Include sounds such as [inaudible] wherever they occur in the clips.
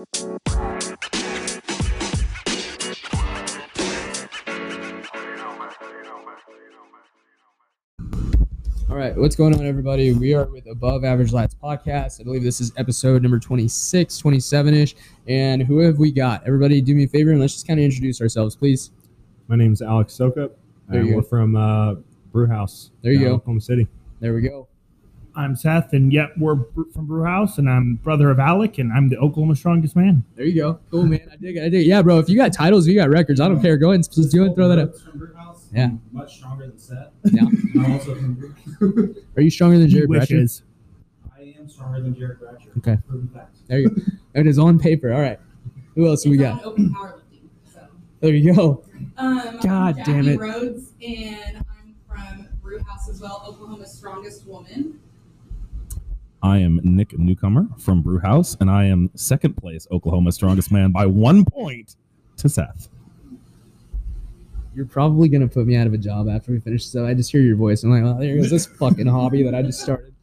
All right, what's going on, everybody? We are with Above Average Lads podcast. I believe this is episode number 26, 27 ish. And who have we got? Everybody, do me a favor and let's just kind of introduce ourselves, please. My name is Alex Soukup, and we're from uh, Brew House. There you go. Oklahoma City. There we go. I'm Seth, and yep, we're br- from Brewhouse, and I'm brother of Alec, and I'm the Oklahoma strongest man. There you go. Cool, man. I dig it. I dig it. Yeah, bro. If you got titles, if you got records, I don't care. Go ahead and just do it. Throw that up. From Brewhouse. Yeah. I'm Much stronger than Seth. Yeah. [laughs] I'm also from Brew- Are you stronger than Jared Bratcher? wishes. I am stronger than Jared Bratcher. Okay. There you go. It is on paper. All right. Who else do we got? open powerlifting. So, There you go. um, God I'm damn Jackie it. Rhodes, and I'm from Brewhouse as well, Oklahoma's strongest woman. I am Nick Newcomer from Brewhouse, and I am second place Oklahoma strongest man by one point to Seth. You're probably gonna put me out of a job after we finish. So I just hear your voice. I'm like, oh, there goes this fucking [laughs] hobby that I just started.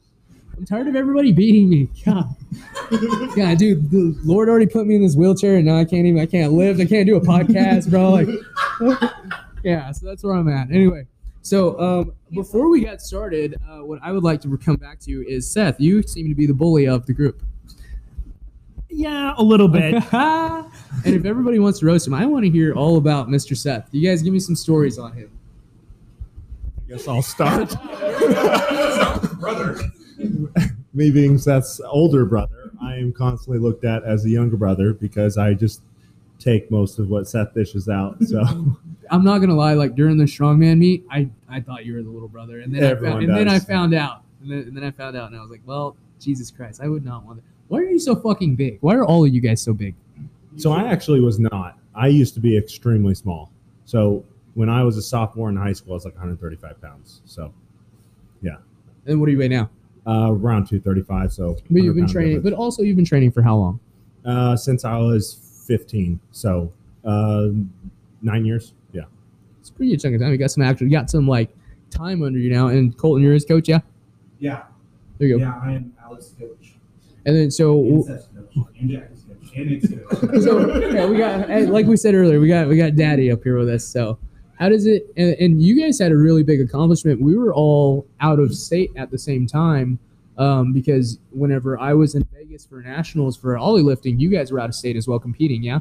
I'm tired of everybody beating me. God, God, dude, the Lord already put me in this wheelchair, and now I can't even. I can't live. I can't do a podcast, bro. Like, [laughs] yeah. So that's where I'm at. Anyway, so um, before we got started, uh, what I would like to come back to is Seth. You seem to be the bully of the group. Yeah, a little bit. [laughs] and if everybody wants to roast him, I want to hear all about Mr. Seth. You guys give me some stories on him. I guess I'll start. [laughs] Brother. Me being Seth's older brother, I am constantly looked at as a younger brother because I just take most of what Seth dishes out. So [laughs] I'm not gonna lie. Like during the strongman meet, I, I thought you were the little brother, and then I found, and then I found out, and then, and then I found out, and I was like, well, Jesus Christ, I would not want that. Why are you so fucking big? Why are all of you guys so big? so I actually was not. I used to be extremely small. So when I was a sophomore in high school, I was like 135 pounds. So yeah. And what do you weigh now? uh, around 235. So But you've been training, but also you've been training for how long? uh, since I was 15. So uh, nine years. Yeah. It's a pretty good chunk of time. You got some actual, you got some like time under you now. And Colten, you're his coach, yeah. Yeah. There you go. Yeah, I am Alex's coach. And then so coach. And Jackie's coach. And coach. [laughs] so yeah, we got like we said earlier, we got we got Daddy up here with us. So how does it? And, and you guys had a really big accomplishment. We were all out of state at the same time um, because whenever I was in Vegas for nationals for ollie lifting, you guys were out of state as well competing, yeah.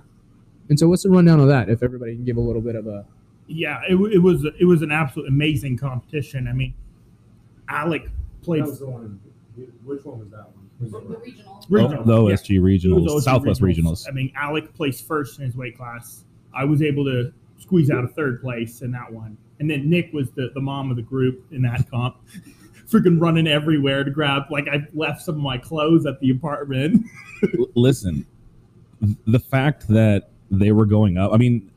And so what's the rundown of that? If everybody can give a little bit of a yeah, it, it was it was an absolute amazing competition. I mean, Alec played That was the one. Which one was that The one? regional. regional. Oh, the yeah. OSG It was regionals, OSG Southwest regionals. I mean, Alec placed first in his weight class. I was able to squeeze out a third place in that one, and then Nick was the the mom of the group in that comp. [laughs] Freaking running everywhere to grab like I left some of my clothes at the apartment. [laughs] Listen, the fact that they were going up. I mean,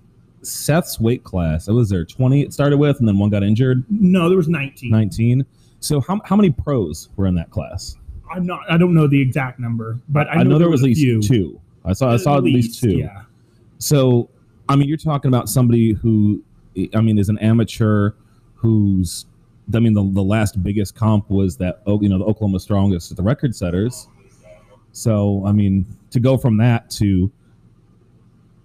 Seth's weight class. It was there twenty. It started with, and then one got injured. No, there was 19. Nineteen. So how, how many pros were in that class? I'm not. I don't know the exact number, but I know, there was at least few. two. I saw I saw at least two. Yeah. So, I mean, you're talking about somebody who, I mean, is an amateur who's, I mean, the, the last biggest comp was that, oh, you know, the Oklahoma Strongest, the record setters. So, I mean, to go from that to,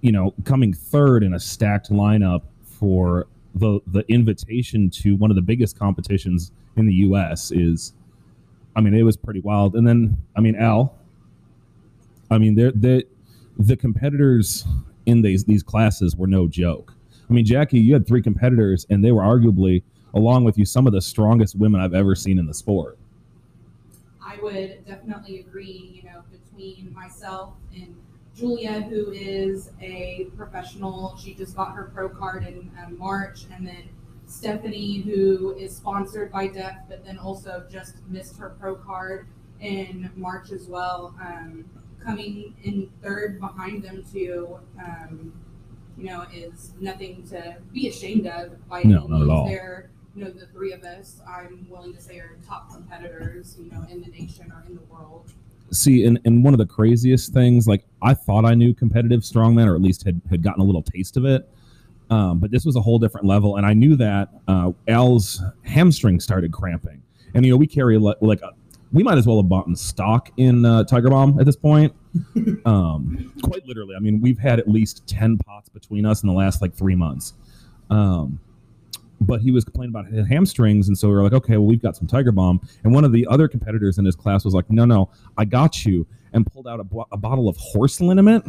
you know, coming third in a stacked lineup for the the invitation to one of the biggest competitions in the U.S. is, I mean, it was pretty wild. And then, I mean, Al, I mean, they're, they the competitors in these these classes were no joke. I mean, Jackie, you had three competitors, and they were arguably, along with you, some of the strongest women I've ever seen in the sport. I would definitely agree, you know, between myself and Julia, who is a professional. She just got her pro card in um, March. And then Stephanie, who is sponsored by DEF, but then also just missed her pro card in March as well. Um, coming in third behind them, too, um, you know, is nothing to be ashamed of by No, not at all. They're you know, the three of us, I'm willing to say are top competitors, you know, in the nation or in the world. See, and, and one of the craziest things, like I thought I knew competitive strongman, or at least had, had gotten a little taste of it. Um, but this was a whole different level, and I knew that uh, Al's hamstring started cramping, and you know we carry li- like a, we might as well have bought in stock in uh, Tiger Balm at this point [laughs] Um, quite literally. I mean, we've had at least ten pots between us in the last like three months. Um, but he was complaining about his hamstrings, and so we were like, okay, well, we've got some Tiger Balm. And one of the other competitors in his class was like, no, no, I got you, and pulled out a, bo- a bottle of horse liniment.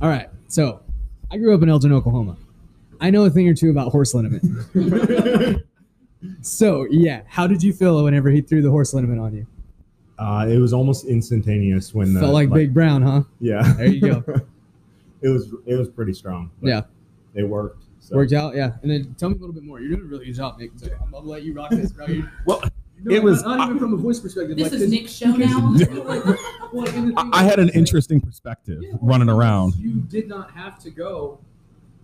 All right. So I grew up in Elgin, Oklahoma. I know a thing or two about horse liniment. [laughs] so yeah, how did you feel whenever he threw the horse liniment on you? Uh, it was almost instantaneous when the, Felt like Big Brown, huh? Yeah. There you go. [laughs] it was it was pretty strong. but Yeah. It worked. So. Worked out, yeah. And then tell me a little bit more. You're doing a really good job, Nick. So I'm gonna let you rock this, bro. You- Well, No, It was- not, not even from a voice perspective. This like, is Nick's show now. [laughs] [laughs] Well, I, thing I had an is, like, interesting perspective yeah, running around. You did not have to go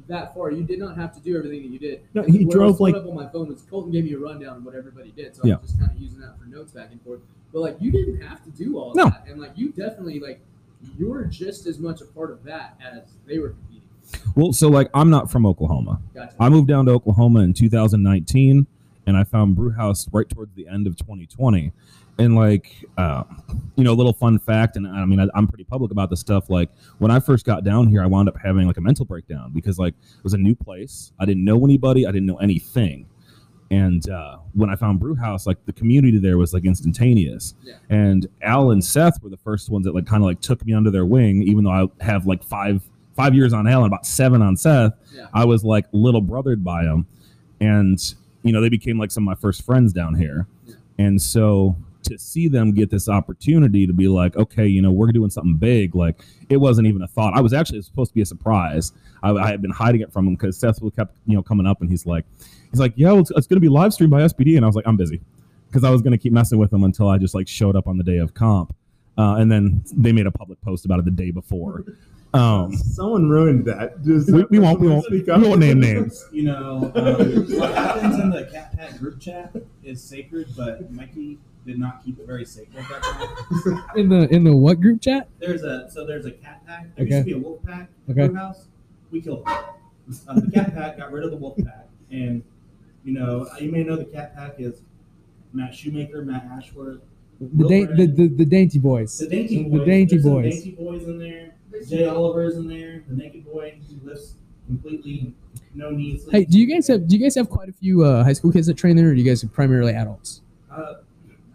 that far. You did not have to do everything that you did. No, he what drove, like- up on my phone was Colten gave me a rundown of what everybody did, so Yeah. I'm just kind of using that for notes back and forth. But like, you didn't have to do all No. that, and like, you definitely like, you were just as much a part of that as they were competing. Well, so like I'm not from Oklahoma. Gotcha. I moved down to Oklahoma in 2019, and I found Brewhouse right towards the end of 2020. And like, uh, you know, a little fun fact, and I mean, I, I'm pretty public about this stuff. Like, when I first got down here, I wound up having like a mental breakdown because like it was a new place. I didn't know anybody. I didn't know anything. And uh, when I found Brewhouse, like the community there was like instantaneous. Yeah. And Al and Seth were the first ones that like kind of like took me under their wing, even though I have like five five years on Al and about seven on Seth. Yeah. I was like little brothered by them, and you know they became like some of my first friends down here, Yeah. and so to see them get this opportunity to be like, okay, you know, we're doing something big, like it wasn't even a thought. I was actually supposed to be a surprise. I, I had been hiding it from him because Seth was kept you know coming up, and he's like, he's like, yeah, well, it's, it's going to be live streamed by SPD, and I was like, I'm busy because I was going to keep messing with him until I just like showed up on the day of comp. Uh, and then they made a public post about it the day before. Um, Someone ruined that. Just we, we won't we won't we won't name names. [laughs] You know, um, what happens in the Cat Pack group chat is sacred, but Mikey did not keep it very sacred that time. [laughs] In the in the what group chat? There's a so there's a cat pack. There Okay. used to be a wolf pack. Okay. Okay. House. We killed them. Um, the cat pack got rid of the wolf pack, and you know you may know the cat pack is Matt Shoemaker, Matt Ashworth, The, da- the, the the dainty boys. the Dainty The Boys. Dainty There's some Boys. Dainty Boys in there. Jay Oliver is in there. The Naked Boy who lifts completely no knees. Hey, do you guys have do you guys have quite a few uh, high school kids that train there, or do you guys are primarily adults? Uh,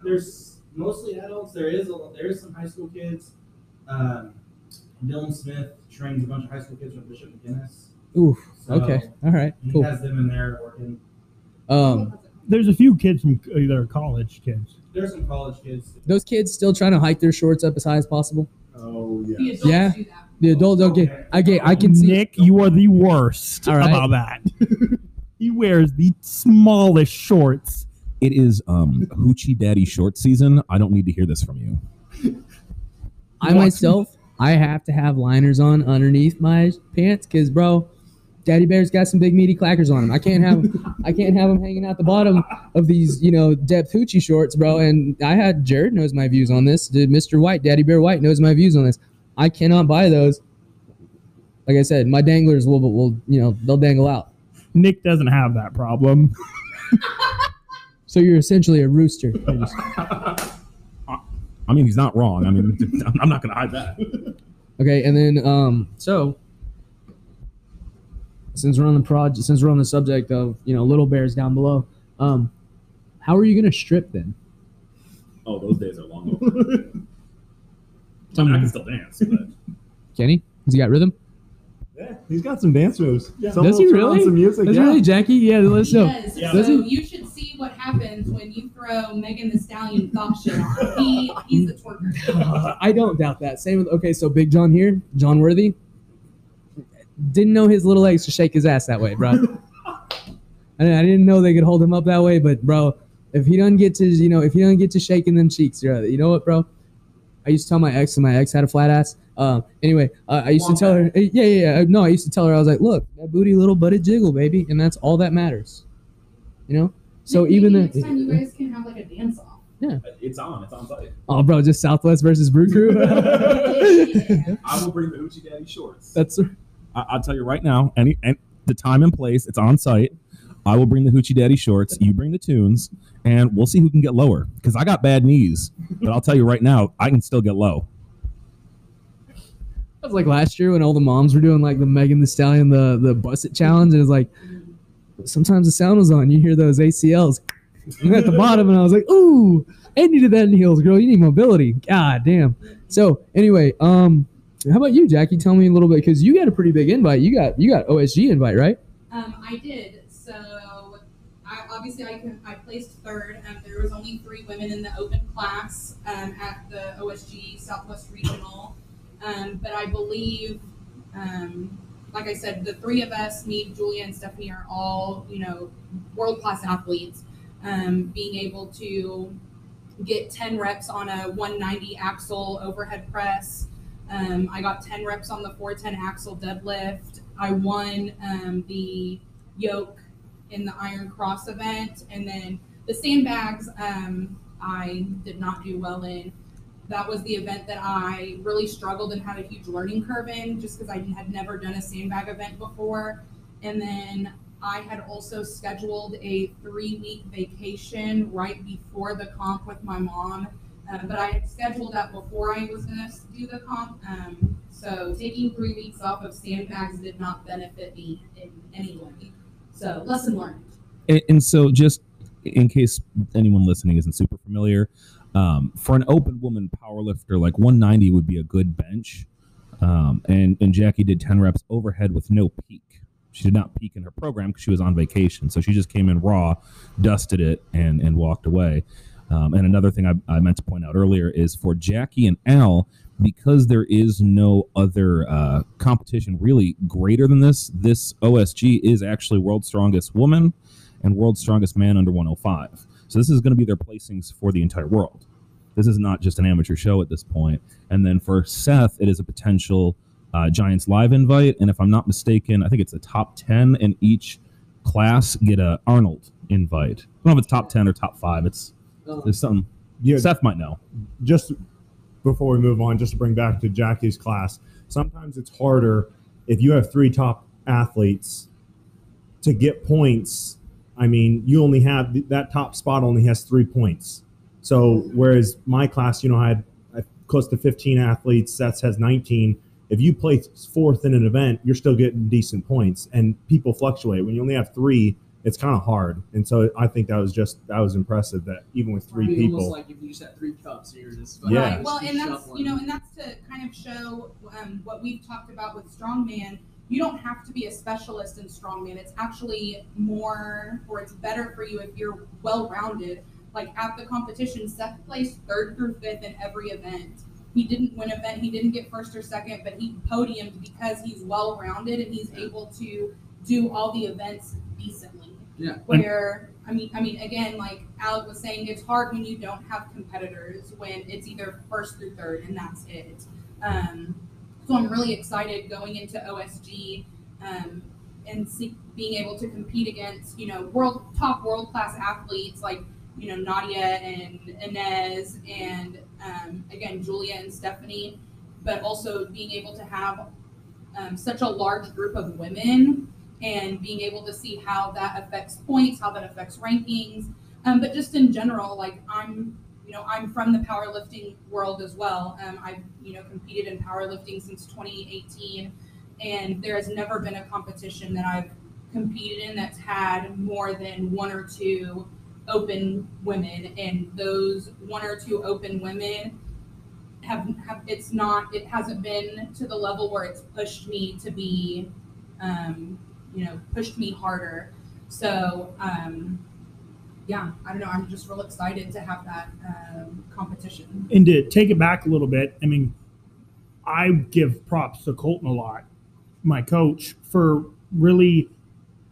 there's mostly adults. There is a, there is some high school kids. Um, Dylan Smith trains a bunch of high school kids from Bishop McGuinness. Ooh, So okay, all right, He cool. has them in there working. Um, There's a few kids from either college kids. There's some college kids. those kids still trying to hike their shorts up as high as possible. Oh The yeah. adults Yeah. do that. The adults don't get. I can see. Nick, you are the worst All right. about that. [laughs] he wears the smallest shorts. It is um hoochie daddy short season. I don't need to hear this from you. I myself, I have to have liners on underneath my pants because, bro, Daddy Bear's got some big meaty clackers on him. I can't have, I can't have him hanging out the bottom of these, you know, depth hoochie shorts, bro. And I had Jared knows my views on this. Did Mr. White, Daddy Bear White knows my views on this. I cannot buy those. Like I said, my danglers will, will, you know, they'll dangle out. Nick doesn't have that problem. [laughs] So you're essentially a rooster. You're [laughs] just- I mean, he's not wrong. I mean, [laughs] I'm not going to hide that. Okay, and then um, so since we're on the project, since we're on the subject of you know little bears down below, um, how are you gonna strip then? Oh, those days are long over. [laughs] I mean, I can still dance, but Kenny, has he got rhythm? Yeah, he's got some dance moves. Yeah. Someone Does he will turn on really? Some music. Does yeah. he really, Jackie? Yeah, let's know. Yes. Yeah. So Does he? you should see what happens when you throw Megan Thee Stallion thought shit on. He he's the twerker. [laughs] I don't doubt that. Same with okay, so Big John here, John Worthy, didn't know his little legs to shake his ass that way, bro. [laughs] I I didn't know they could hold him up that way, but bro, if he doesn't get to you know if he doesn't get to shaking them cheeks, you're, you know what, bro? I used to tell my ex, and my ex had a flat ass. Um, anyway, uh, I used to Long tell her, yeah, yeah, yeah. No, I used to tell her, I was like, look, that booty little butted jiggle, baby, and that's all that matters. You know. So Maybe even next the time you guys can have like a dance off. Yeah. It's on. It's on site. oh, bro, just Southwest versus Brew Crew. [laughs] [laughs] I will bring the hoochie daddy shorts. that's I, I'll tell you right now. Any and the time and place, it's on site. I will bring the hoochie daddy shorts. You bring the tunes, and we'll see who can get lower. Because I got bad knees, but I'll tell you right now, I can still get low. That was like last year when all the moms were doing like the Megan Thee Stallion, the the bust it challenge, and it was like sometimes the sound was on, you hear those ACLs [laughs] at the bottom, and I was like, ooh, I did that in heels, girl. You need mobility. God damn. So anyway, um, how about you, Jackie? Tell me a little bit because you got a pretty big invite. You got you got OSG invite, right? Um, I did. So, I, obviously, I can, I placed third. There was only three women in the open class um, at the OSG Southwest Regional, um, but I believe, um, like I said, the three of us, me, Julia, and Stephanie, are all you know world class athletes. Um, being able to get 10 reps on a 190 axle overhead press. Um, I got 10 reps on the 410 axle deadlift. I won um, the yoke in the Iron Cross event. And then the sandbags, um, I did not do well in. That was the event that I really struggled and had a huge learning curve in just because I had never done a sandbag event before. And then I had also scheduled a three week vacation right before the comp with my mom. Uh, but I had scheduled that before I was going to do the comp. Um, so taking three weeks off of sandbags did not benefit me in any way. So lesson learned. And, and so, just in case anyone listening isn't super familiar, um, for an open woman powerlifter, like 190 would be a good bench. Um, and and Jackie did 10 reps overhead with no peak. She did not peak in her program because she was on vacation. So she just came in raw, dusted it, and and walked away. Um, and another thing I, I meant to point out earlier is for Jackie and Al, because there is no other uh, competition really greater than this, this OSG is actually world's strongest woman and world's strongest man under 105. So this is going to be their placings for the entire world. This is not just an amateur show at this point. And then for Seth, it is a potential uh, Giants live invite. And if I'm not mistaken, I think it's the top 10 in each class get a Arnold invite. I don't know if it's top 10 or top five. It's there's something Yeah, Seth might know. just before we move on, just to bring back to Jackie's class, sometimes it's harder if you have three top athletes to get points. I mean, you only have that top spot only has three points. So whereas my class, you know, I had close to 15 athletes, Seth's has 19. If you place fourth in an event, you're still getting decent points, and people fluctuate. When you only have three, it's kind of hard. And so I think that was just that was impressive that even with three people, like if you just had three cups, you're just Yeah. Right. Well, and that's you know, and that's to kind of show um, what we've talked about with strongman. You don't have to be a specialist in strongman. It's actually more, or it's better for you if you're well-rounded. Like at the competition, Seth placed third through fifth in every event. He didn't win event. He didn't get first or second, but he podiumed because he's well-rounded and he's able to do all the events decently. Yeah. Where I mean, I mean, again, like Alec was saying, it's hard when you don't have competitors when it's either first through third and that's it. Um, so I'm really excited going into OSG um, and see, being able to compete against you know world top world class athletes like you know Nadia and Inez and um, again Julia and Stephanie, but also being able to have um, such a large group of women and being able to see how that affects points, how that affects rankings, um, but just in general, like I'm, you know, I'm from the powerlifting world as well. Um, I've, you know, competed in powerlifting since 2018, and there has never been a competition that I've competed in that's had more than one or two open women, and those one or two open women have, have it's not, it hasn't been to the level where it's pushed me to be, um, you know, pushed me harder. So, um, yeah, I don't know. I'm just real excited to have that um, competition. And to take it back a little bit, I mean, I give props to Colten a lot, my coach, for really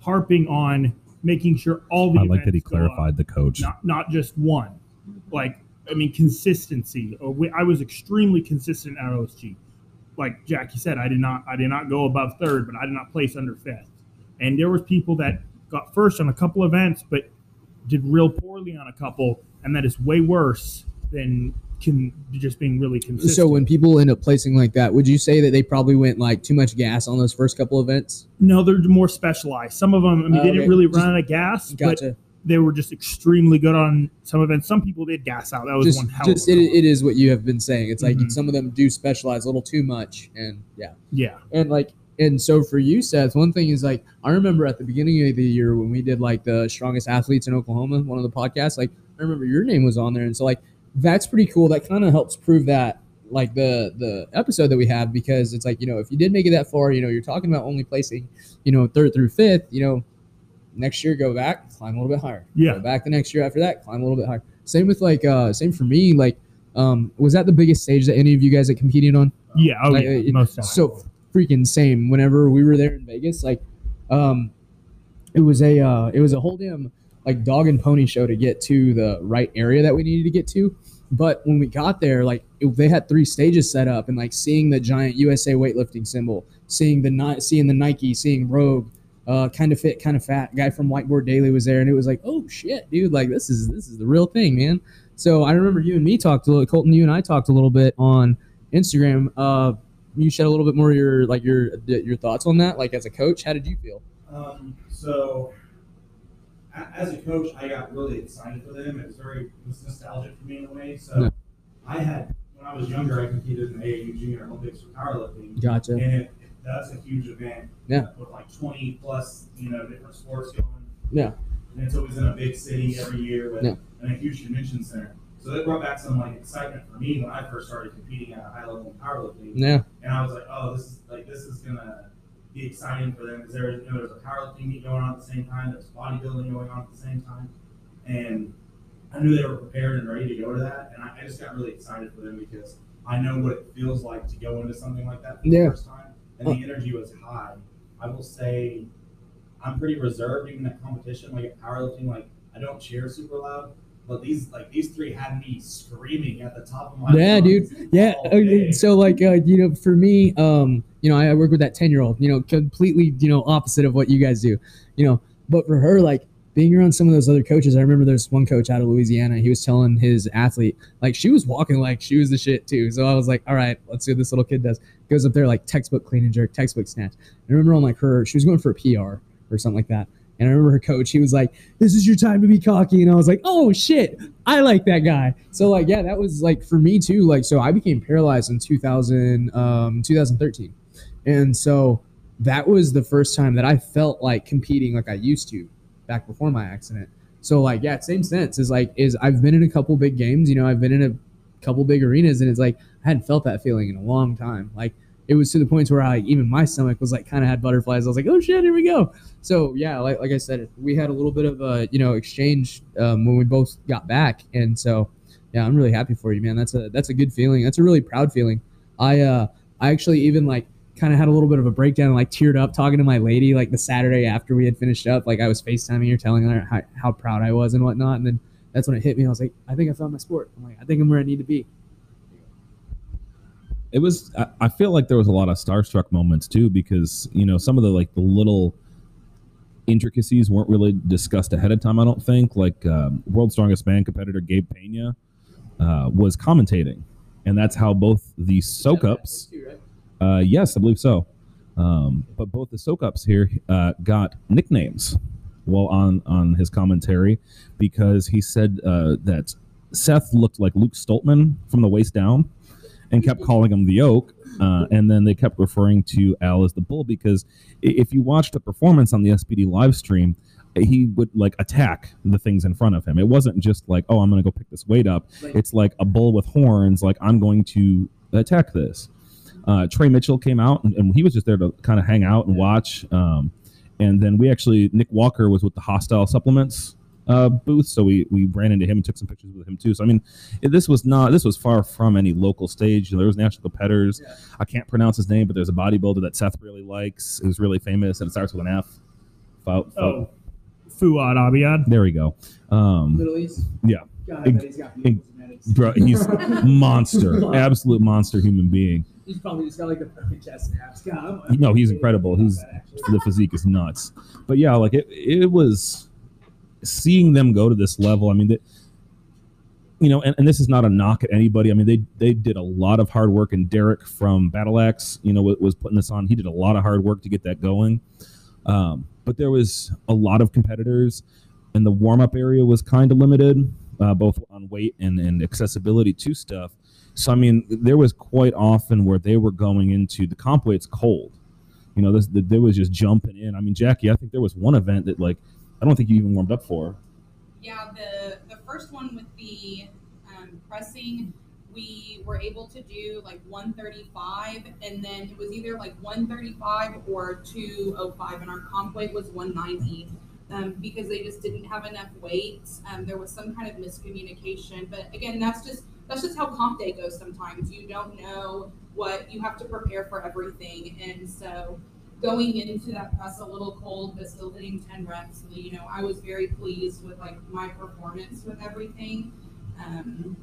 harping on making sure all the I like that he events go up, clarified the coach. not not just one. Like I mean, consistency. Uh, I was extremely consistent at OSG. Like Jackie said, I did not I did not go above third, but I did not place under fifth. And there was people that got first on a couple events, but did real poorly on a couple, and that is way worse than can just being really consistent. So when people end up placing like that, would you say that they probably went like too much gas on those first couple events? no, they're more specialized. Some of them, I mean, Oh, they okay. didn't really Just- run out of gas, but Gotcha. they were just extremely good on some events. Some people did gas out. That was just, one hell just, of a it, it is what you have been saying. It's like Mhm. some of them do specialize a little too much, and yeah, Yeah. and like and so for you, Seth, one thing is like I remember at the beginning of the year when we did like the strongest athletes in Oklahoma, one of the podcasts, like I remember your name was on there, and so like that's pretty cool. That kind of helps prove that like the the episode that we have because it's like you know if you did make it that far, you know you're talking about only placing you know third through fifth, you know next year go back climb a little bit higher Yeah. go back the next year after that climb a little bit higher same with like uh same for me like um was that the biggest stage that any of you guys had competed on Yeah. Oh Like, yeah. it- most definitely. so freaking same whenever we were there in vegas like um it was a uh it was a whole damn like dog and pony show to get to the right area that we needed to get to but when we got there like it, they had three stages set up and like seeing the giant usa weightlifting symbol seeing the Ni- seeing the nike seeing rogue uh, kind of fit, kind of fat guy from Whiteboard Daily was there, and it was like, oh shit, dude, like this is this is the real thing, man. So I remember you and me talked a little, Colten, you and I talked a little bit on Instagram. Uh, you shed a little bit more of your like your your thoughts on that, like as a coach, how did you feel? Um, so, as a coach, I got really excited for them. It was very it was nostalgic for me in a way. So, Yeah. I had when I was younger, I competed in the AAU Junior Olympics for powerlifting, Gotcha. and it, that's a huge event. Yeah. With like twenty plus, you know, different sports going. Yeah. And it's always in a big city every year with Yeah. and a huge convention center. So that brought back some like excitement for me when I first started competing at a high level in powerlifting Yeah. and I was like, oh, this is like this is gonna be exciting for them because there, you know, there's a powerlifting meet going on at the same time, there's bodybuilding going on at the same time, and I knew they were prepared and ready to go to that, and I, I just got really excited for them because I know what it feels like to go into something like that for Yeah. the first time, and the energy was high. I will say, I'm pretty reserved even at competition, like at powerlifting, like I don't cheer super loud. But these like these three had me screaming at the top of my Yeah, lungs Yeah. day. So like uh, you know, for me, um, you know, I, I work with that ten year old. You know, completely you know opposite of what you guys do. You know, but for her, like being around some of those other coaches, I remember there's one coach out of Louisiana. He was telling his athlete like she was walking like she was the shit too. So I was like, all right, let's see what this little kid does. Goes up there like textbook clean and jerk, textbook snatch. I remember on like her, she was going for a PR or something like that. And I remember her coach, he was like, This is your time to be cocky. And I was like, Oh shit, I like that guy. So like, yeah, that was like for me too. Like, so I became paralyzed in 2000, um, 2013. And so that was the first time that I felt like competing like I used to back before my accident. So like, yeah, same sense is like, is I've been in a couple big games, you know, I've been in a couple big arenas and it's like, I hadn't felt that feeling in a long time. Like it was to the point where I, even my stomach was like kind of had butterflies. I was like, oh shit, here we go. So yeah, like, like I said, we had a little bit of a, you know, exchange um, when we both got back. And so, yeah, I'm really happy for you, man. That's a, that's a good feeling. That's a really proud feeling. I, uh, I actually even like kind of had a little bit of a breakdown, like teared up talking to my lady, like the Saturday after we had finished up, like I was FaceTiming her, telling her how, how proud I was and whatnot. And then that's when it hit me. I was like, I think I found my sport. I'm like, I think I'm where I need to be. It was I, I feel like there was a lot of starstruck moments too because you know some of the like the little intricacies weren't really discussed ahead of time i don't think. Like um, world strongest man competitor gabe pena uh, was commentating and that's how both the Soukups uh, yes i believe so. Um, but both the Soukups here uh, got nicknames while on on his commentary because he said uh, that seth looked like luke stoltman from the waist down and kept calling him the oak. Uh, and then they kept referring to Al as the bull because if you watched the performance on the SPD live stream, he would like attack the things in front of him. It wasn't just like, oh, I'm going to go pick this weight up. It's like a bull with horns, like, I'm going to attack this. Uh, Trey Mitchell came out and, and he was just there to kind of hang out and watch. Um, and then we actually, Nick Walker was with the Hostile Supplements uh, booth, so we we ran into him and took some pictures with him too. So I mean, this was not this was far from any local stage. There was national competitors. I can't pronounce his name, but there's a bodybuilder that Seth really likes, who's really famous, and it starts with an F. Fou- fou- Oh, Fuad Abiyad. There we go. Um, Middle East. Yeah. God, I I bet bet he's got beautiful bro, he's [laughs] monster, absolute monster human being. He's probably just got like the perfect chest and abs. God, I'm- No, he's incredible. He's the physique is nuts. But yeah, like it, it was seeing them go to this level. I mean, that you know, and, and this is not a knock at anybody. I mean, they they did a lot of hard work, and Derek from Battle Axe, you know, wa- was putting this on. He did a lot of hard work to get that going. Um, but there was a lot of competitors and the warm up area was kind of limited, uh, both on weight and, and accessibility to stuff. So I mean, there was quite often where they were going into the comp weight's cold. You know, this, there was just jumping in. I mean, Jackie, I think there was one event that like I don't think you even warmed up for. Yeah, the the first one with the um, pressing, we were able to do like 135, and then it was either like 135 or 205, and our comp weight was 190. Um, because they just didn't have enough weight. Um, there was some kind of miscommunication, but again, that's just that's just how comp day goes. Sometimes you don't know what you have to prepare for everything, and so going into that press a little cold, but still hitting 10 reps. So, you know, I was very pleased with like my performance with everything. Um,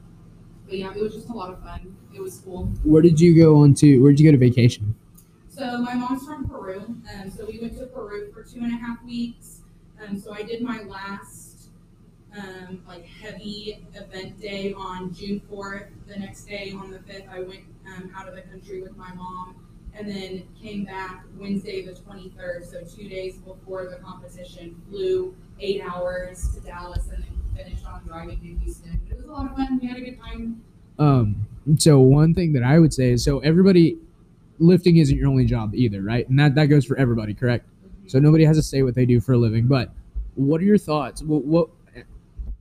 but yeah, it was just a lot of fun. It was cool. Where did you go on to? Where did you go to vacation? So my mom's from Peru, um, so we went to Peru for two and a half weeks. Um, so I did my last um, like heavy event day on June 4th. The next day on the 5th, I went um, out of the country with my mom and then came back Wednesday the 23rd, so two days before the competition, flew eight hours to Dallas and then finished on driving to Houston. It was a lot of fun. We had a good time. Um, so one thing that I would say is so everybody lifting isn't your only job either, right? And that, that goes for everybody, correct? So nobody has to say what they do for a living. But what are your thoughts? What, what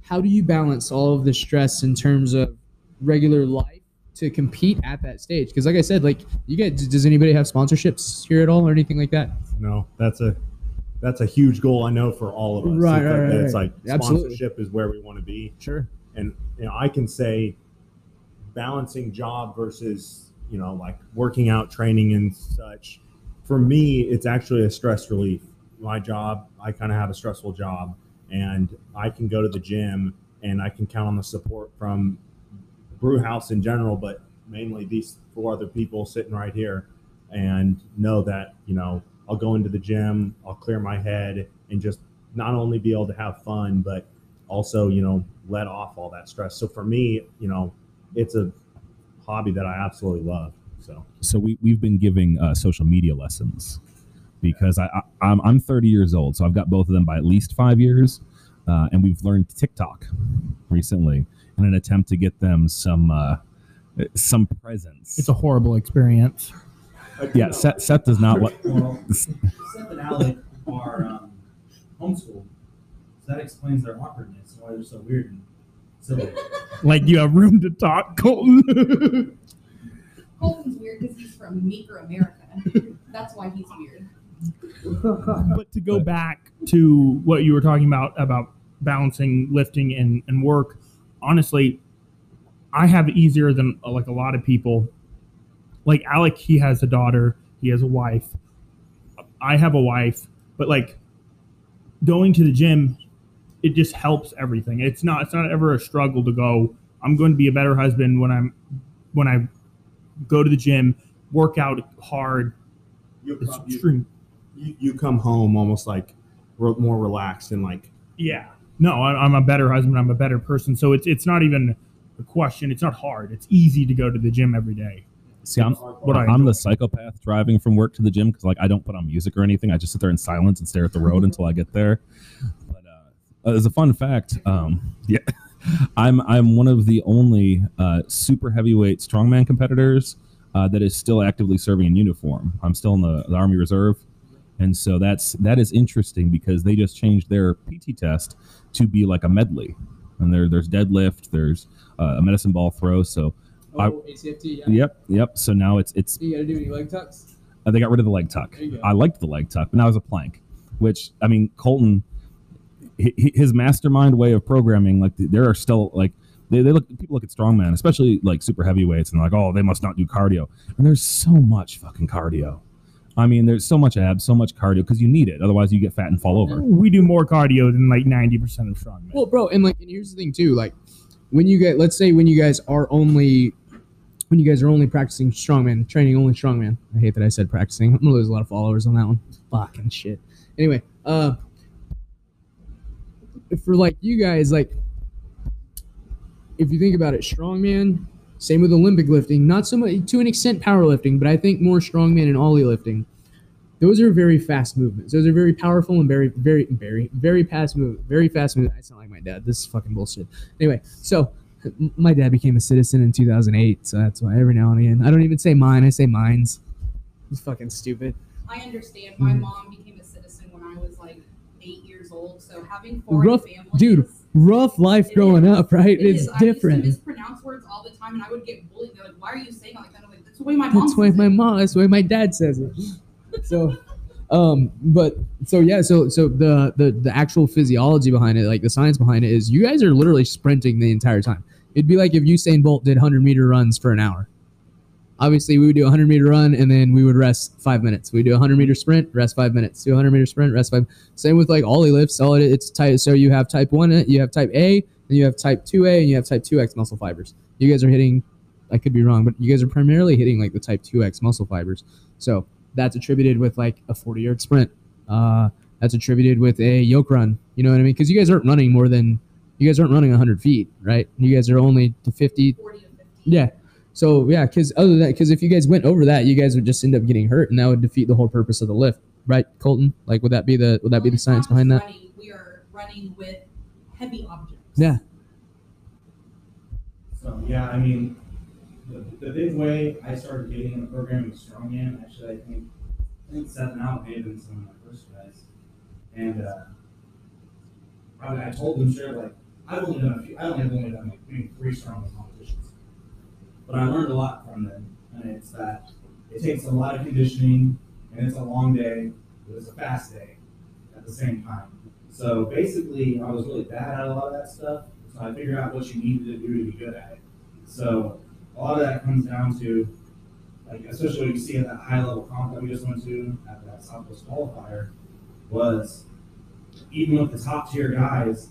how do you balance all of the stress in terms of regular life to compete at that stage? Because like I said, like you get does anybody have sponsorships here at all or anything like that? No, that's a that's a huge goal I know for all of us. Right, it's right, like, right, It's like Absolutely. sponsorship is where we want to be, Sure. and you know I can say balancing job versus you know like working out, training, and such. For me, it's actually a stress relief. My job, I kind of have a stressful job, and I can go to the gym and I can count on the support from brew house in general, but mainly these four other people sitting right here and know that, you know, I'll go into the gym, I'll clear my head and just not only be able to have fun, but also, you know, let off all that stress. So for me, you know, it's a hobby that I absolutely love. So so we, we've been giving uh, social media lessons because I, I I'm, I'm 30 years old so i've got both of them by at least five years uh, and we've learned tiktok recently in an attempt to get them some uh, some presence It's a horrible experience. yeah seth, seth does not what Well, Seth and Alec are um, homeschooled, so that explains their awkwardness and why they're so weird and silly. [laughs] Like you have room to talk, Colten. [laughs] Colten's weird because he's from Meeker, America. That's why he's weird. but to go back to what you were talking about about balancing lifting and, and work honestly i have it easier than uh, like a lot of people. Like alec he has a daughter he has a wife. I have a wife but like going to the gym it just helps everything. It's not it's not ever a struggle to go i'm going to be a better husband when i'm when i go to the gym work out hard. You, you, you come home almost like more relaxed and like Yeah. No, I, I'm a better husband. I'm a better person. So it's it's not even a question. It's not hard. It's easy to go to the gym every day. see i'm What I i'm the psychopath driving from work to the gym because like i don't put on music or anything i just sit there in silence and stare at the [laughs] road until i get there but uh, as a fun fact um, [laughs] yeah i'm i'm one of the only uh, super heavyweight strongman competitors uh, that is still actively serving in uniform i'm still in the, the army reserve and so that's that is interesting because they just changed their pt test to be like a medley and there there's deadlift there's uh, a medicine ball throw so I- ACFT. yep yep so now it's it's You gotta do any leg tucks? uh, they got rid of the leg tuck. There you go. I liked the leg tuck, but now it's a plank. Which I mean, Colten, hi- hi- his mastermind way of programming, like there are still like they, they look people look at strongman, especially like super heavyweights, and they're like, oh, they must not do cardio. And there's so much fucking cardio. I mean, there's so much abs, so much cardio because you need it. Otherwise, you get fat and fall over. We do more cardio than like 90% of strongmen. Well, bro, and like, and here's the thing too. Like, when you get, let's say, when you guys are only, when you guys are only practicing strongman, training only strongman. I hate that I said practicing. I'm gonna lose a lot of followers on that one. Fucking shit. Anyway, uh, for like you guys, like, if you think about it, strongman. Same with Olympic lifting. Not so much to an extent powerlifting, but I think more strongman and ollie lifting. those are very fast movements. Those are very powerful and very, very, very, very fast move. Very fast move. I sound like my dad. This is fucking bullshit. Anyway, so my dad became a citizen in 2008, so that's why every now and again I don't even say mine. I say mine's. It's fucking stupid. I understand. My Mhm. mom became a citizen when I was like eight years old, so having foreign Rough- families, dude, Rough life It growing is. up, right? it It's is. I used to mispronounce words all the time, and I would get bullied. They're like, "Why are you saying it like that?" I'm like, "That's the way my mom." That's why says my it." mom. That's why my dad says it. [laughs] So, um, but so yeah, so so the the the actual physiology behind it, like the science behind it, is you guys are literally sprinting the entire time. It'd be like if Usain Bolt did 100 meter runs for an hour. Obviously, we would do a 100 meter run and then we would rest five minutes. We do a 100 meter sprint, rest five minutes. Do a 100 meter sprint, rest five. Same with like Ollie lifts. All it, it's type. So you have type one, you have type A, and you have type 2A, and you have type 2X muscle fibers. You guys are hitting. I could be wrong, but you guys are primarily hitting like the type 2X muscle fibers. So that's attributed with like a 40 yard sprint. Uh, that's attributed with a yoke run. You know what I mean? Because you guys aren't running more than you guys aren't running 100 feet, right? You guys are only to 50. 40 to 50. Yeah. So yeah, because other than that, because if you guys went over that, you guys would just end up getting hurt, and that would defeat the whole purpose of the lift, right, Colten? Like, would that be the would that be the science behind that? Running, we are running with heavy objects. Yeah. So yeah, I mean, the, the big way I started getting in the program was strongman. Actually, I think I think Seth and Al may have been some of my first guys, and uh, I, I told them straight like I've only done a few. I only have only done like maybe three strongman competitions, but I learned a lot from them, and it's that it takes a lot of conditioning, and it's a long day, but it's a fast day at the same time. So basically, I was really bad at a lot of that stuff. So I figured out what you needed to do to be good at it. So a lot of that comes down to, like, especially what you see at that high level comp that we just went to at that Southwest qualifier, was even with the top tier guys,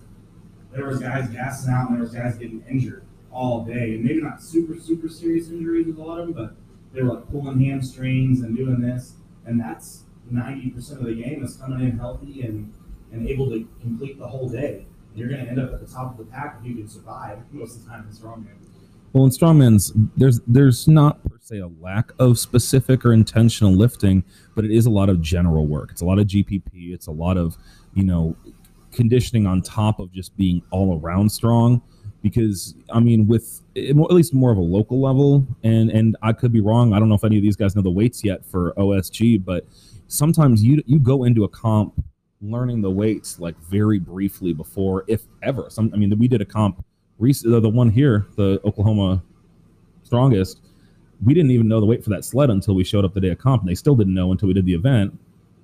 there was guys gassing out and there was guys getting injured all day, and maybe not super super serious injuries with a lot of them, but they were like pulling hamstrings and doing this, and that's ninety percent of the game is coming in healthy and and able to complete the whole day. And You're going to end up at the top of the pack if you can survive most of the time in strongman. Well, in strongman's, there's there's not per se a lack of specific or intentional lifting, but it is a lot of general work. It's a lot of GPP. It's a lot of you know conditioning on top of just being all around strong. Because I mean, with eh, at least more of a local level, and and I could be wrong. I don't know if any of these guys know the weights yet for OSG, but sometimes you you go into a comp learning the weights like very briefly before, if ever. Some I mean, we did a comp recently, the one here, the Oklahoma strongest. We didn't even know the weight for that sled until we showed up the day of comp, and they still didn't know until we did the event,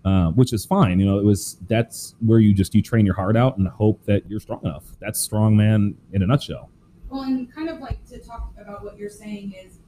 uh, which is fine. You know, it was that's where you just you train your heart out and hope that you're strong enough. That's strongman in a nutshell. Well, and kind of like to talk about what you're saying is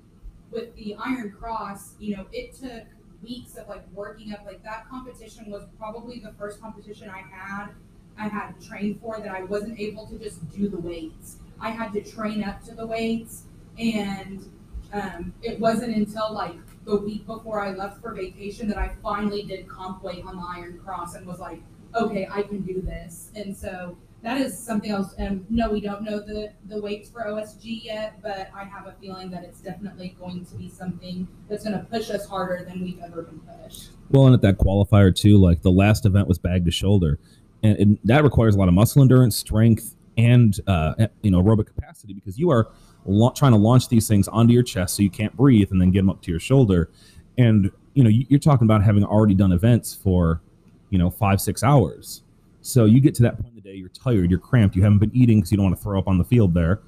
with the Iron Cross, you know, it took weeks of like working up. Like that competition was probably the first competition I had. I had trained for that I wasn't able to just do the weights. I had to train up to the weights, and um, it wasn't until like the week before I left for vacation that I finally did comp on the Iron Cross and was like, okay, I can do this. And so that is something else. And no, we don't know the, the weights for OSG yet, but I have a feeling that it's definitely going to be something that's going to push us harder than we've ever been pushed. Well, and at that qualifier too, like the last event was bag to shoulder, and, and that requires a lot of muscle endurance, strength, and uh, you know aerobic capacity because you are la- trying to launch these things onto your chest so you can't breathe, and then get them up to your shoulder, and you know you- you're talking about having already done events for you know five six hours, so you get to that point in the day, you're tired, you're cramped, you haven't been eating because you don't want to throw up on the field there,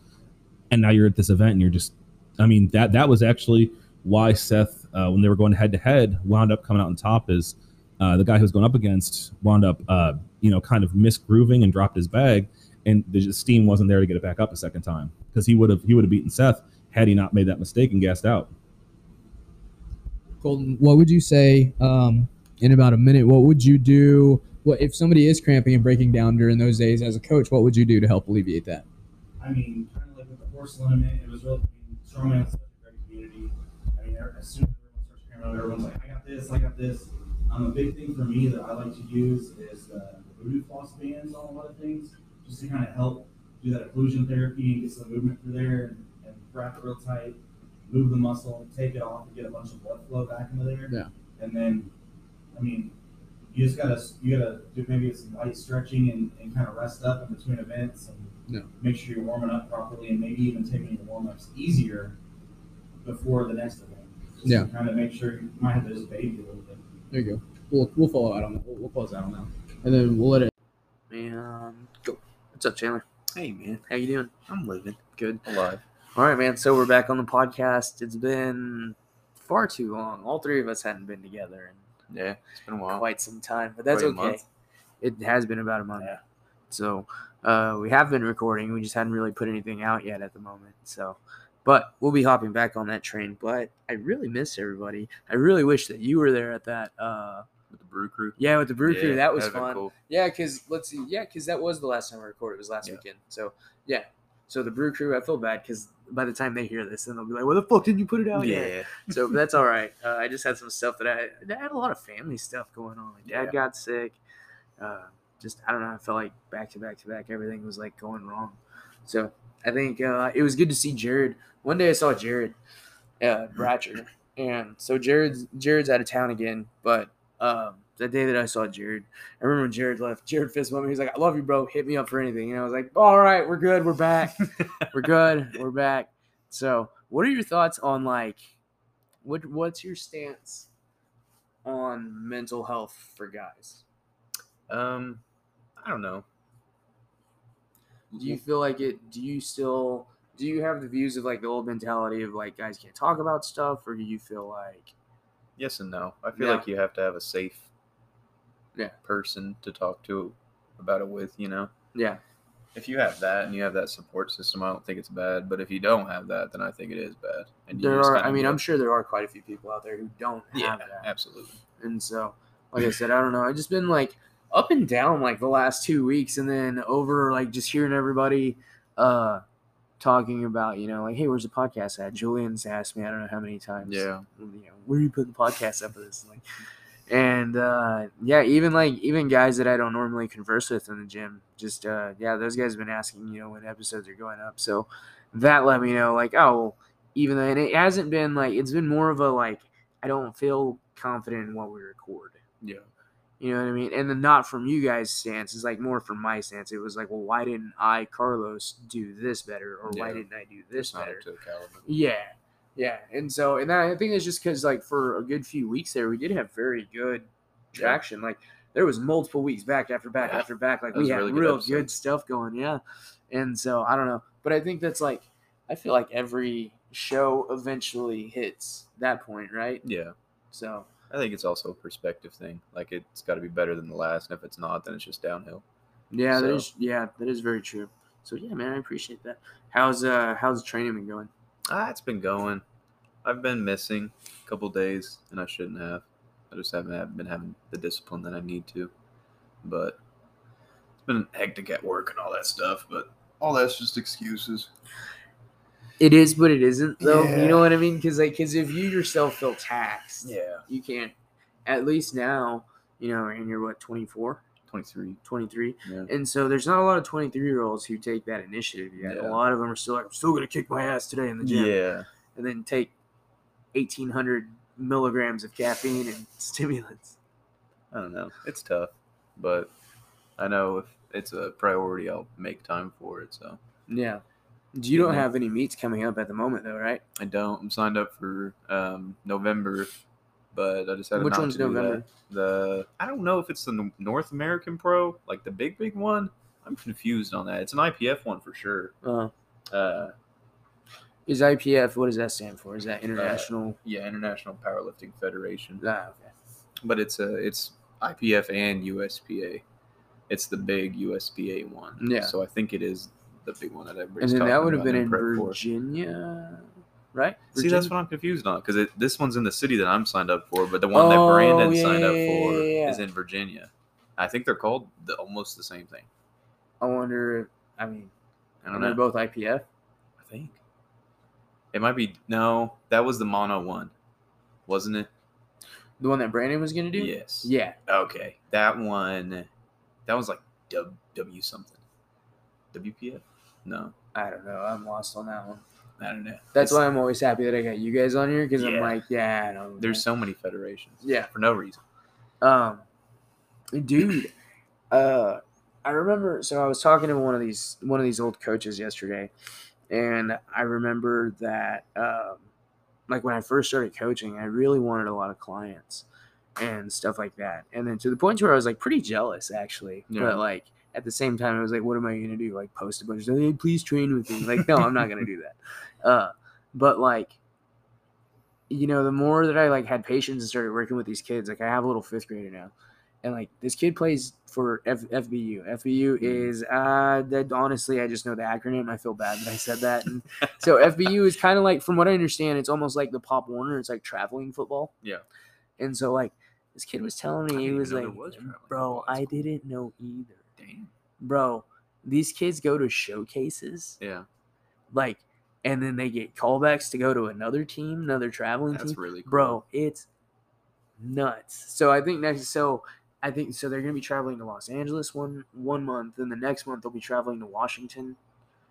and now you're at this event and you're just, I mean that that was actually why Seth, uh, when they were going head to head, wound up coming out on top is uh, the guy who was going up against wound up, uh, you know, kind of misgrooving and dropped his bag, and the steam wasn't there to get it back up a second time because he would have he would have beaten Seth had he not made that mistake and gassed out. Colten, what would you say um, in about a minute? What would you do? What if somebody is cramping and breaking down during those days as a coach? What would you do to help alleviate that? I mean, kind of like with the horse limit, it was really, I mean, strongman such a great community. I mean, as soon as everyone starts cramming out, everyone's like, I got this, I got this. Um, a big thing for me that I like to use is the voodoo floss bands on a lot of things, just to kind of help do that occlusion therapy and get some movement through there and, and wrap it real tight, move the muscle, take it off, and get a bunch of blood flow back into there. Yeah. And then I mean, you just gotta you gotta do maybe some light stretching and, and kind of rest up in between events and Yeah. make sure you're warming up properly and maybe even taking your warm ups easier before the next event. Just Yeah. To kind of make sure you might have to just baby a little bit. There you go. We'll we'll follow out on that. We'll, we'll close out on that, and then we'll let it. Man, go. What's up, Chandler? Hey man, How you doing? I'm living Good. alive. All right, man. So we're back on the podcast. It's been far too long. All three of us hadn't been together Yeah, it's been a while. quite some time, but that's okay. It has been about a month. Yeah. So uh, we have been recording. We just hadn't really put anything out yet at the moment. So, but we'll be hopping back on that train. But I really miss everybody. I really wish that you were there at that. Uh, With the brew crew. yeah, with the brew crew. Yeah, That was fun. cool. Yeah, because let's see. Yeah, because that was the last time we recorded. It was last Yeah. weekend. So yeah. So the brew crew, I feel bad because by the time they hear this, then they'll be like, "Why the fuck didn't you put it out yet?" yeah. [laughs] So but that's all right. Uh, I just had some stuff that I, I had a lot of family stuff going on. Like dad Yeah. got sick. Uh, just I don't know. I felt like back to back to back, everything was like going wrong. So I think uh, it was good to see Jared. One day I saw Jared uh, Bratcher, and so Jared's Jared's out of town again. But um, the day that I saw Jared, I remember when Jared left. Jared fist bumped me. He's like, "I love you, bro. Hit me up for anything." And I was like, "All right, we're good. We're back. [laughs] we're good. We're back." So, what are your thoughts on like, what what's your stance on mental health for guys? Um, I don't know. Do you feel like it? Do you still do you have the views of like the old mentality of like guys can't talk about stuff, or do you feel like Yes and no. I feel Yeah. like you have to have a safe Yeah. person to talk to about it with, you know. yeah, If you have that and you have that support system, I don't think it's bad. But if you don't have that, then I think it is bad. And you there just are? kinda I mean, I'm sure there are quite a few people out there who don't have yeah, that. absolutely. And so, like I said, I don't know. I've just been like up and down like the last two weeks, and then over like just hearing everybody uh talking about, you know, like, hey, where's the podcast at? Julian's asked me, I don't know how many times. Yeah. You know, where are you putting the podcast up for this? Like, and uh yeah, even like even guys that I don't normally converse with in the gym, just uh yeah, those guys have been asking, you know, when episodes are going up. So that let me know, like, oh, well, even though and it hasn't been like it's been more of a like I don't feel confident in what we record. Yeah. You know what I mean? And then not from you guys' stance. It's like more from my stance. It was like, well, why didn't I, Carlos, do this better, or why didn't I do this better? Yeah, yeah. And so, and I think it's just because, like, for a good few weeks there, we did have very good traction. Like, there was multiple weeks back after back Yeah. after back. Like, we had really real episode. good stuff going. Yeah. And so, I don't know, but I think that's like, I feel like every show eventually hits that point, right? Yeah. So, I think it's also a perspective thing. Like it's got to be better than the last, and if it's not, then it's just downhill. yeah, So- there's, yeah, that is very true. So, yeah, man, I appreciate that. How's uh, how's the training been going? Ah, it's been going. I've been missing a couple days, and I shouldn't have. I just haven't have- been having the discipline that I need to. But it's been hectic at work and all that stuff. But all that's just excuses. It is, but it isn't, though. You know what I mean? Because, like, because if you yourself feel taxed, Yeah. you can't at least now you know and you're what 24 Twenty three. 23 Yeah. and so there's not a lot of 23 year olds who take that initiative yet a lot of them are still like i'm still gonna kick my ass today in the gym Yeah. and then take 1800 milligrams of caffeine and [laughs] stimulants I don't know. It's tough, but I know if it's a priority, I'll make time for it. So yeah you don't have any meets coming up at the moment though right I don't. I'm signed up for um, November, but I decided Which not one's to do November? that. The I don't know if it's the N- North American Pro, like the big big one. I'm confused on that. It's an IPF one for sure. uh, Uh, is ipf what does that stand for is that international yeah, International Powerlifting Federation, ah, okay but it's a it's IPF and USPA. It's the big USPA one. Yeah. So I think it is the big one that and everybody's then that would have been in prep for. virginia right See, that's what I'm confused on because this one's in the city that I'm signed up for, but the one that Oh, Brandon yeah, signed up for yeah, yeah. is in Virginia. I think they're called the, almost the same thing. i wonder if, i mean I don't they're both ipf I think it might be no. That was the mono one, wasn't it? The one that Brandon was gonna do? Yes. Yeah. Okay, that one. That was like W, w something. WPF? No, I don't know. I'm lost on that one. I don't know. That's It's- why I'm always happy that I got you guys on here because I'm like, yeah, I don't. There's so many federations. Yeah. For no reason. Um, dude, uh, I remember. So I was talking to one of these one of these old coaches yesterday, and I remember that, um, like when I first started coaching, I really wanted a lot of clients and stuff like that, and then to the point where I was like pretty jealous actually, Yeah. but like. At the same time, I was like, "What am I gonna do? Like, post a bunch of, hey, please train with me." Like, no, I'm not gonna do that. [laughs] Uh, but like, you know, the more that I like had patience and started working with these kids, like I have a little fifth grader now, and like this kid plays for F- FBU. FBU is uh that honestly, I just know the acronym. I feel bad that I said that. And [laughs] so FBU is kind of like, from what I understand, it's almost like the Pop Warner. It's like traveling football. Yeah. And so like this kid was telling me, he was like, was bro, I didn't know either. Bro. These kids go to showcases Yeah, like and then they get callbacks to go to another team another traveling that's team really cool. bro it's nuts so i think next so i think so they're going to be traveling to los angeles one one month and the next month they'll be traveling to washington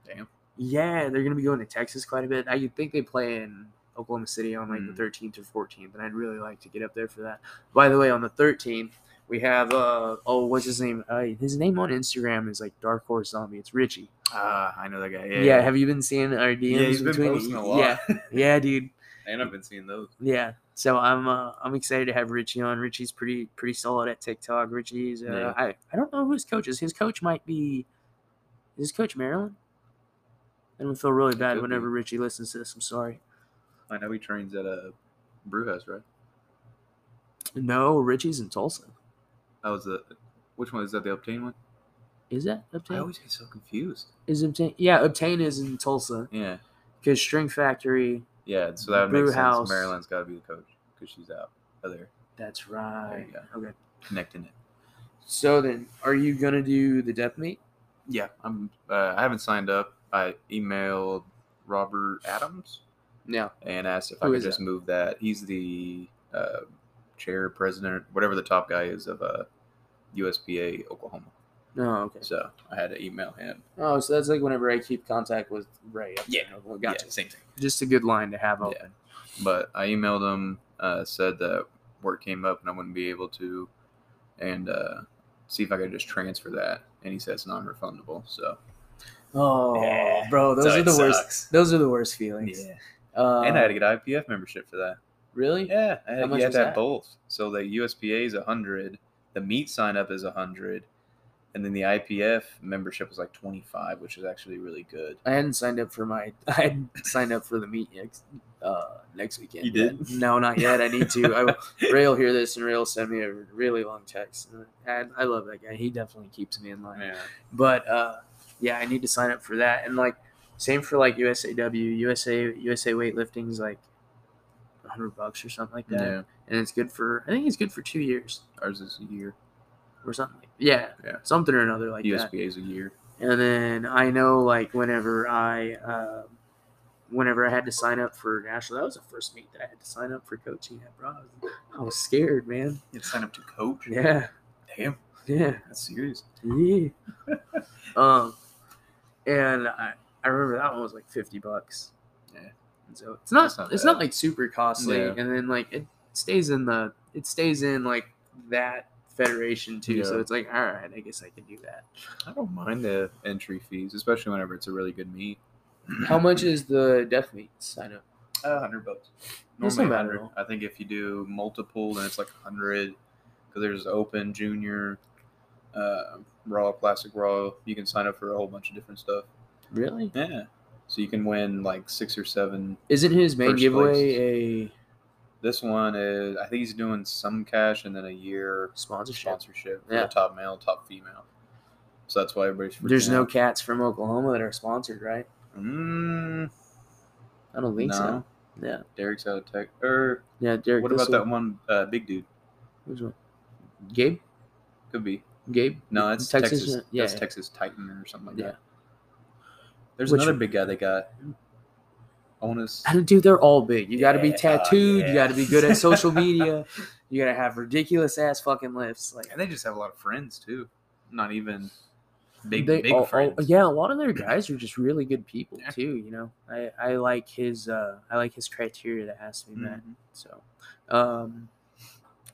Damn. yeah they're going to be going to texas quite a bit i think they play in oklahoma city on like Mm. the 13th or 14th and i'd really like to get up there for that by the way on the 13th we have uh oh what's his name uh, his name on instagram is like dark horse zombie it's richie Ah, I know that guy. yeah, Yeah, have you been seeing our DMs Yeah, he's been between posting a lot. Yeah, [laughs] yeah, dude. and I've been seeing those. Yeah. So I'm uh, I'm excited to have Richie on. Richie's pretty pretty solid at TikTok. Richie's uh, Yeah. I I don't know who his coach is. His coach might be is his coach Maryland. I don't feel really bad whenever be. Richie listens to this. I'm sorry. I know he trains at a brew house, right? No, Richie's in Tulsa. That was the which one is that? The Obtain one? Is that obtain? I always get so confused. Is Obtain? Yeah, Obtain is in Tulsa Yeah, because String Factory. yeah. So that house. sense. Maryland's got to be the coach because she's out of there That's right. you go. Okay. connecting it. So then, are you gonna do the depth meet? Yeah, I'm. Uh, I haven't signed up. I emailed Robert Adams Yeah. and asked if Who I could just that? move that. He's the uh, chair, president, whatever the top guy is of uh, USPA Oklahoma. Oh, Okay. So I had to email him. Oh, so that's like whenever I keep contact with Ray. Yeah. there. Well, gotcha. Yeah, same thing. Just a good line to have Yeah. open. But I emailed him, uh, said that work came up and I wouldn't be able to, and uh, see if I could just transfer that. And he said it's non-refundable. So Oh, Yeah. bro, those So are the worst. Those are the worst feelings. Uh, and I had to get IPF membership for that. Really? Yeah, I had, you had to have that? both. So the USPA is a hundred, the meat sign up is a hundred, and then the IPF membership was like twenty five, which is actually really good. I hadn't signed up for my. [laughs] I hadn't signed up for the meet next uh, next weekend. You yet. did? No, not yet. I need to. I, will- [laughs] Ray will hear this, and Ray will send me a really long text. And I love that guy. He definitely keeps me in line. Yeah, But uh, yeah, I need to sign up for that. And like, same for like USAW, USA USA weightlifting is like hundred bucks or something like that. yeah. And it's good for. I think it's good for two years Ours is a year. or something. Like, yeah, Yeah. something or another like that. USPA is a year. And then I know like whenever I, uh, whenever I had to sign up for national, that was the first meet that I had to sign up for coaching at, bro. I was, I was scared, man. You had to sign up to coach. Yeah, Damn, yeah, that's serious. yeah. [laughs] um, and I, I remember that one was like fifty bucks. Yeah. And so it's not, not it's bad. not like super costly, Yeah. and then like it stays in the, it stays in like that federation too. So it's like, all right, I guess I can do that. I don't mind the entry fees, especially whenever it's a really good meet. How [clears throat] much is the death meet sign up? A hundred bucks. That's Normally not bad at 100. all. I think if you do multiple, then it's like hundred. Because there's open, junior, uh, raw, classic raw. You can sign up for a whole bunch of different stuff. Really? Yeah. So you can win like six or seven. Isn't his main giveaway place. a This one is, I think he's doing some cash and then a year sponsorship? sponsorship for Yeah. the top male, top female. So that's why everybody's. There's freaking no cats from Oklahoma that are sponsored, right? Mm, I don't think no. so. Yeah. Derek's out of tech. Or Yeah, Derek. what about Thistle- that one uh, big dude? Which one? Gabe? Could be. Gabe? No, that's Texas, Texas. yeah, that's yeah. Texas Titan or something like Yeah. that. There's Which- another big guy they got. I want to. I don't, dude, they're all big. You got to be tattooed. You yeah. got to be good at social media. You got to have ridiculous ass fucking lifts. Like And they just have a lot of friends too. Not even big, they, big all- all- friends. yeah, a lot of their guys are just really good people Yeah. too. You know, I I like his uh I like his criteria that has to be met. Mhm. So, um,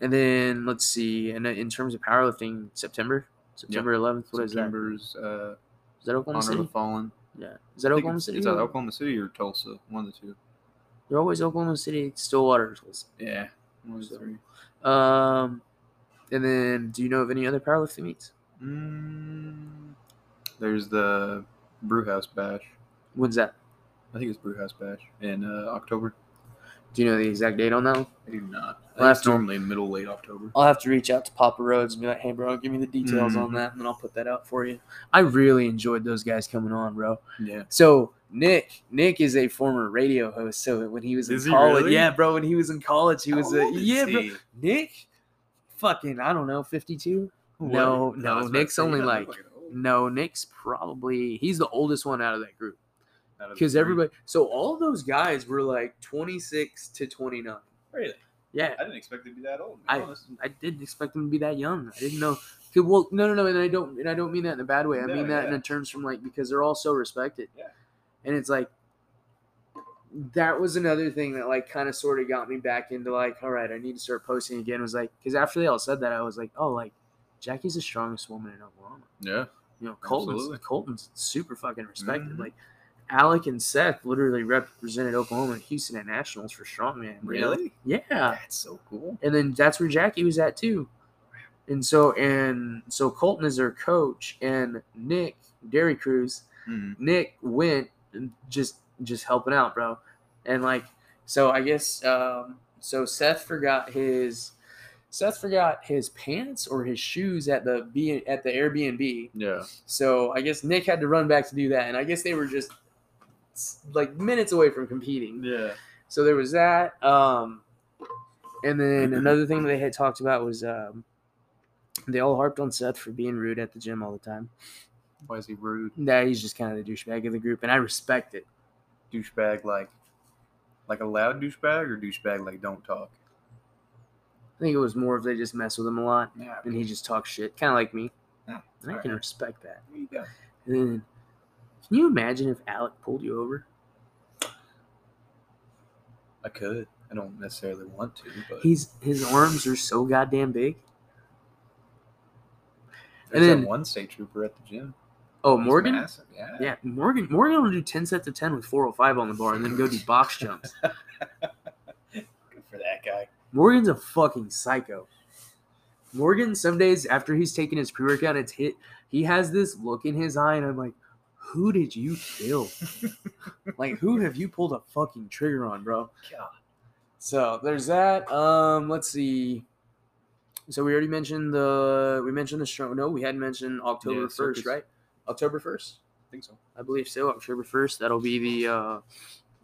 and then let's see. And in terms of powerlifting, September, September 11th. What is that? September's uh, Is that Oklahoma Honor of the City? Fallen. Yeah. Is that Oklahoma City? Is that Oklahoma City or Tulsa. One of the two. They're always Oklahoma City, Stillwater, Tulsa. Yeah. One of the three. Um, and then do you know of any other powerlifting meets? Mm, there's the Brewhouse Bash. When's that? I think it's Brewhouse Bash in uh, October. Do you know the exact date on that one? I do not. I Well, think it's after- normally middle late October. I'll have to reach out to Papa Rhodes and be like, "Hey, bro, give me the details Mhm. on that, and then I'll put that out for you." I really enjoyed those guys coming on, bro. Yeah. So Nick, Nick is a former radio host. So when he was in Is he college, really? yeah, bro, when he was in college, he was a yeah, bro. Nick, fucking, I don't know, fifty-two. No, no, Nick's only like no, Nick's probably he's the oldest one out of that group Out of the because everybody. So all those guys were like twenty-six to twenty-nine. Really? Yeah, I didn't expect them to be that old. be I honest. I didn't expect them to be that young. I didn't know. 'cause- Well, no, no, no, and I don't, and I don't mean that in a bad way. I No, mean that in yeah. a terms from like because they're all so respected. Yeah. And it's like that was another thing that like kind of sort of got me back into like, all right, I need to start posting again. Was like because after they all said that, I was like, oh, like Jackie's the strongest woman in Oklahoma. Yeah. You know, Colten's Absolutely. Colten's super fucking respected. Mhm. Like Alec and Seth literally represented Oklahoma and Houston at nationals for strongman. Really? Yeah That's so cool. and then that's where Jackie was at too. And so and so Colten is their coach, and Nick Dairy Crews, Mhm. Nick went just just helping out, bro. And like so, I guess um, so. Seth forgot his Seth forgot his pants or his shoes at the B at the Airbnb. Yeah. So I guess Nick had to run back to do that, and I guess they were just like minutes away from competing. Yeah. So there was that. Um, and then [clears throat] another thing they had talked about was um, they all harped on Seth for being rude at the gym all the time. Why is he rude? That he's just kind of the douchebag of the group, and I respect it. Douchebag like like a loud douchebag or douchebag like don't talk? I think it was more if they just mess with him a lot, Yeah. and he just talks shit, kind of like me. Yeah, And I alright. can respect that. There you go. And then, can you imagine if Alec pulled you over? I could. I don't necessarily want to, but He's his arms are so goddamn big. there's and then- that one state trooper at the gym. Oh, He's Morgan. massive, Yeah. Yeah, Morgan. Morgan will do ten sets of ten with four hundred five on the bar, and then go do box [laughs] jumps. Good for that guy. Morgan's a fucking psycho. Morgan, some days after he's taken his pre workout, it's hit. He has this look in his eye, and I'm like, "Who did you kill? [laughs] like, who have you pulled a fucking trigger on, bro?" God. So there's that. Um, let's see. So we already mentioned the we mentioned the show. No, we hadn't mentioned October first, circus. right? October first. I think so. I believe so. October first. That'll be the uh,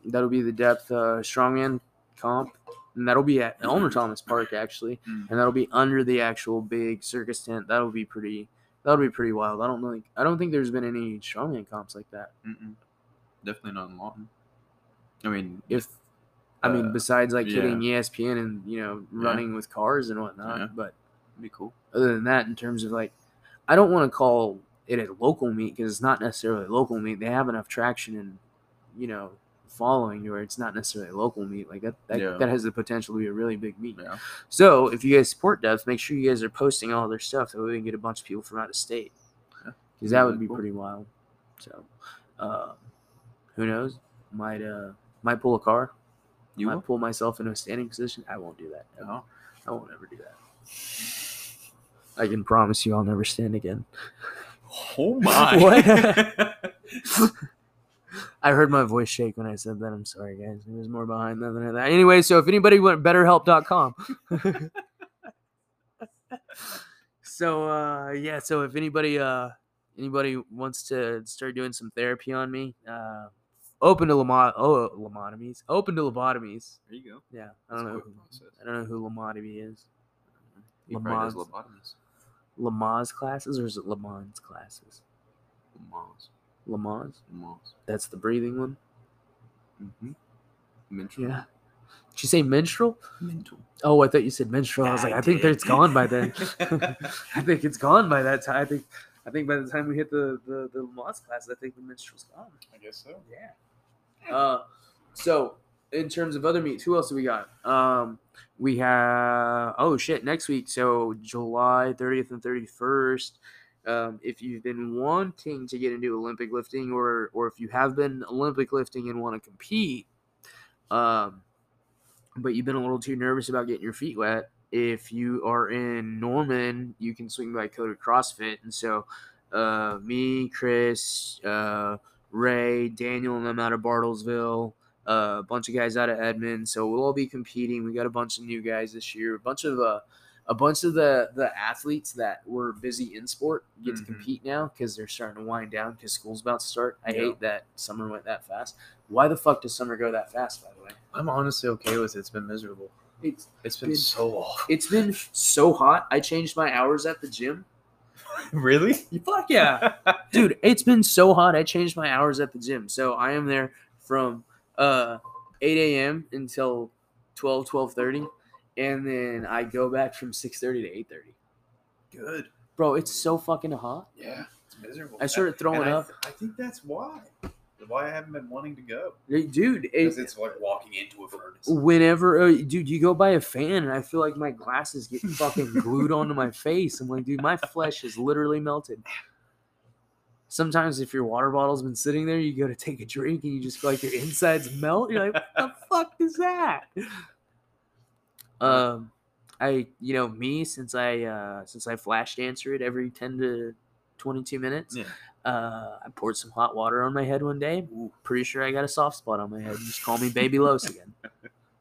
that'll be the depth uh, strongman comp, and that'll be at Elmer Thomas Park actually, Mm. and that'll be under the actual big circus tent. That'll be pretty. That'll be pretty wild. I don't think I don't think there's been any strongman comps like that. Mm-mm. Definitely not in Lawton. I mean, If I mean, Uh, besides like yeah. hitting ESPN and you know running with cars and whatnot, Yeah. but be cool. other than that, in terms of like, I don't want to call it a local meet because it's not necessarily a local meet. They have enough traction and you know following where it's not necessarily local meet. Like that, that, Yeah. that has the potential to be a really big meet. Yeah. So if you guys support devs, make sure you guys are posting all their stuff so we can get a bunch of people from out of state. Yeah. Because that would be cool. pretty wild. So, uh, who knows? Might uh might pull a car. You might will? pull myself into a standing position. I won't do that. No. I won't ever do that. I can promise you I'll never stand again. Oh my! [laughs] What? [laughs] I heard my voice shake when I said that. I'm sorry, guys. There was more behind that than that. Anyway, so if anybody went betterhelp.com. [laughs] so uh yeah, so if anybody uh anybody wants to start doing some therapy on me, uh open to lamo- oh lobotomies. Open to lobotomies. there you go. Yeah. I don't know. Who, process. I don't know who lobotomy is. He probably does lobotomies. Lamaze classes or is it Lamont classes? Lamont. Lamont? Lamont. That's the breathing one. Mm-hmm. Mental. Yeah. Did you say menstrual? Mental. Oh, I thought you said menstrual. I was like, I, think that it's gone by then. [laughs] [laughs] I think it's gone by that time. I think, I think by the time we hit the the, the Lamont class, I think the menstrual's gone. I guess so. Yeah. Uh, so in terms of other meets, who else do we got? Um, we have oh shit next week. So July 30th and 31st. Um, if you've been wanting to get into Olympic lifting, or or if you have been Olympic lifting and want to compete, um, but you've been a little too nervous about getting your feet wet, if you are in Norman, you can swing by Coded CrossFit. And so, uh, me, Chris, uh, Ray, Daniel, and them out of Bartlesville, uh, a bunch of guys out of Edmond. So we'll all be competing. We got a bunch of new guys this year. A bunch of uh, a bunch of the the athletes that were busy in sport get to Mhm. compete now because they're starting to wind down because school's about to start. I Yeah. hate that summer went that fast. Why the fuck does summer go that fast? By the way, I'm honestly okay with it. It's been miserable. it's It's been Been- so [laughs] it's been so hot. I changed my hours at the gym. [laughs] really? Fuck yeah. [laughs] Dude, it's been so hot. I changed my hours at the gym. So I am there from uh 8 a.m. until 12, 12.30. And then I go back from 6.30 to 8.30. Good. Bro, it's so fucking hot. Yeah, it's miserable. I started throwing I- up. I think that's why. Why I haven't been wanting to go. Dude, Because it, it's like walking into a furnace. whenever, uh, dude, you go by a fan and I feel like my glasses get fucking glued [laughs] onto my face. I'm like, dude, my flesh is literally melted. Sometimes if your water bottle's been sitting there, you go to take a drink and you just feel like your insides melt. You're like, what the fuck is that? Um, I, you know, me since I uh since I flash dancer it every ten to twenty two minutes. Yeah. Uh, I poured some hot water on my head one day. Pretty sure I got a soft spot on my head. Just call me Baby Los again. [laughs]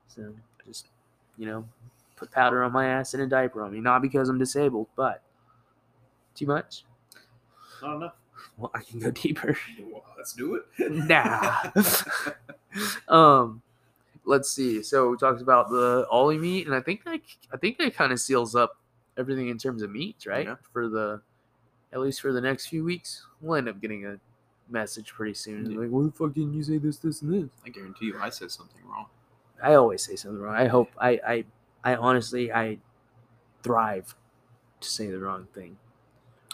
So just you know, put powder on my ass and a diaper on me. Not because I'm disabled, but too much. Not enough. Well, I can go deeper. Well, let's do it. nah. [laughs] um, let's see. So we talked about the Ollie meat, and I think that I think that kind of seals up everything in terms of meats, right? Yeah. For the at least for the next few weeks, we'll end up getting a message pretty soon. Yeah. Like, what the fuck didn't you say this, this, and this? I guarantee you, I said something wrong. I always say something wrong. I hope I I I honestly I thrive to say the wrong thing.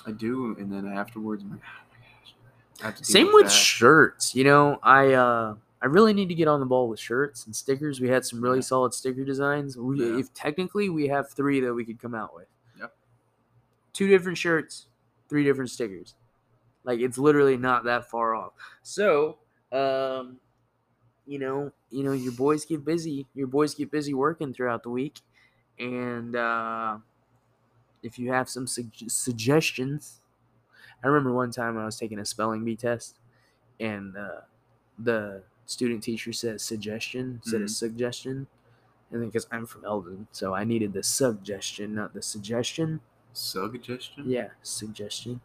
I do, and then afterwards, I'm like, oh my gosh. I have to Same with that. shirts. You know, I uh I really need to get on the ball with shirts and stickers. We had some really Yeah. solid sticker designs. We Yeah. if technically we have three that we could come out with. Yep. Two different shirts, three different stickers. Like it's literally not that far off. So, um you know, you know, your boys get busy. Your boys get busy working throughout the week. And uh if you have some sug- suggestions, I remember one time I was taking a spelling bee test, and uh, the student teacher said suggestion instead of Mhm. suggestion, and then because I'm from Eldon, so I needed the suggestion, not the suggestion. Suggestion? Yeah, suggestion.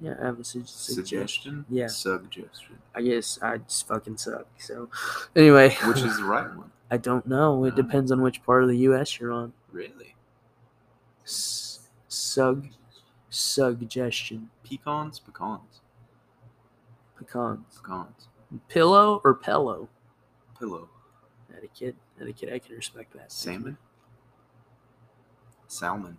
Yeah, I have a su- suggestion. Suggestion? Yeah. Suggestion. I guess I just fucking suck. So, anyway, Which is the right one? [laughs] I don't know. It Ah. depends on which part of the U.S. you're on. Really? S- sug, suggestion, Pecans? Pecans. pecans, Pecans. Pillow or pillow. Pillow. Etiquette, etiquette. I can respect that. Salmon? Salmon.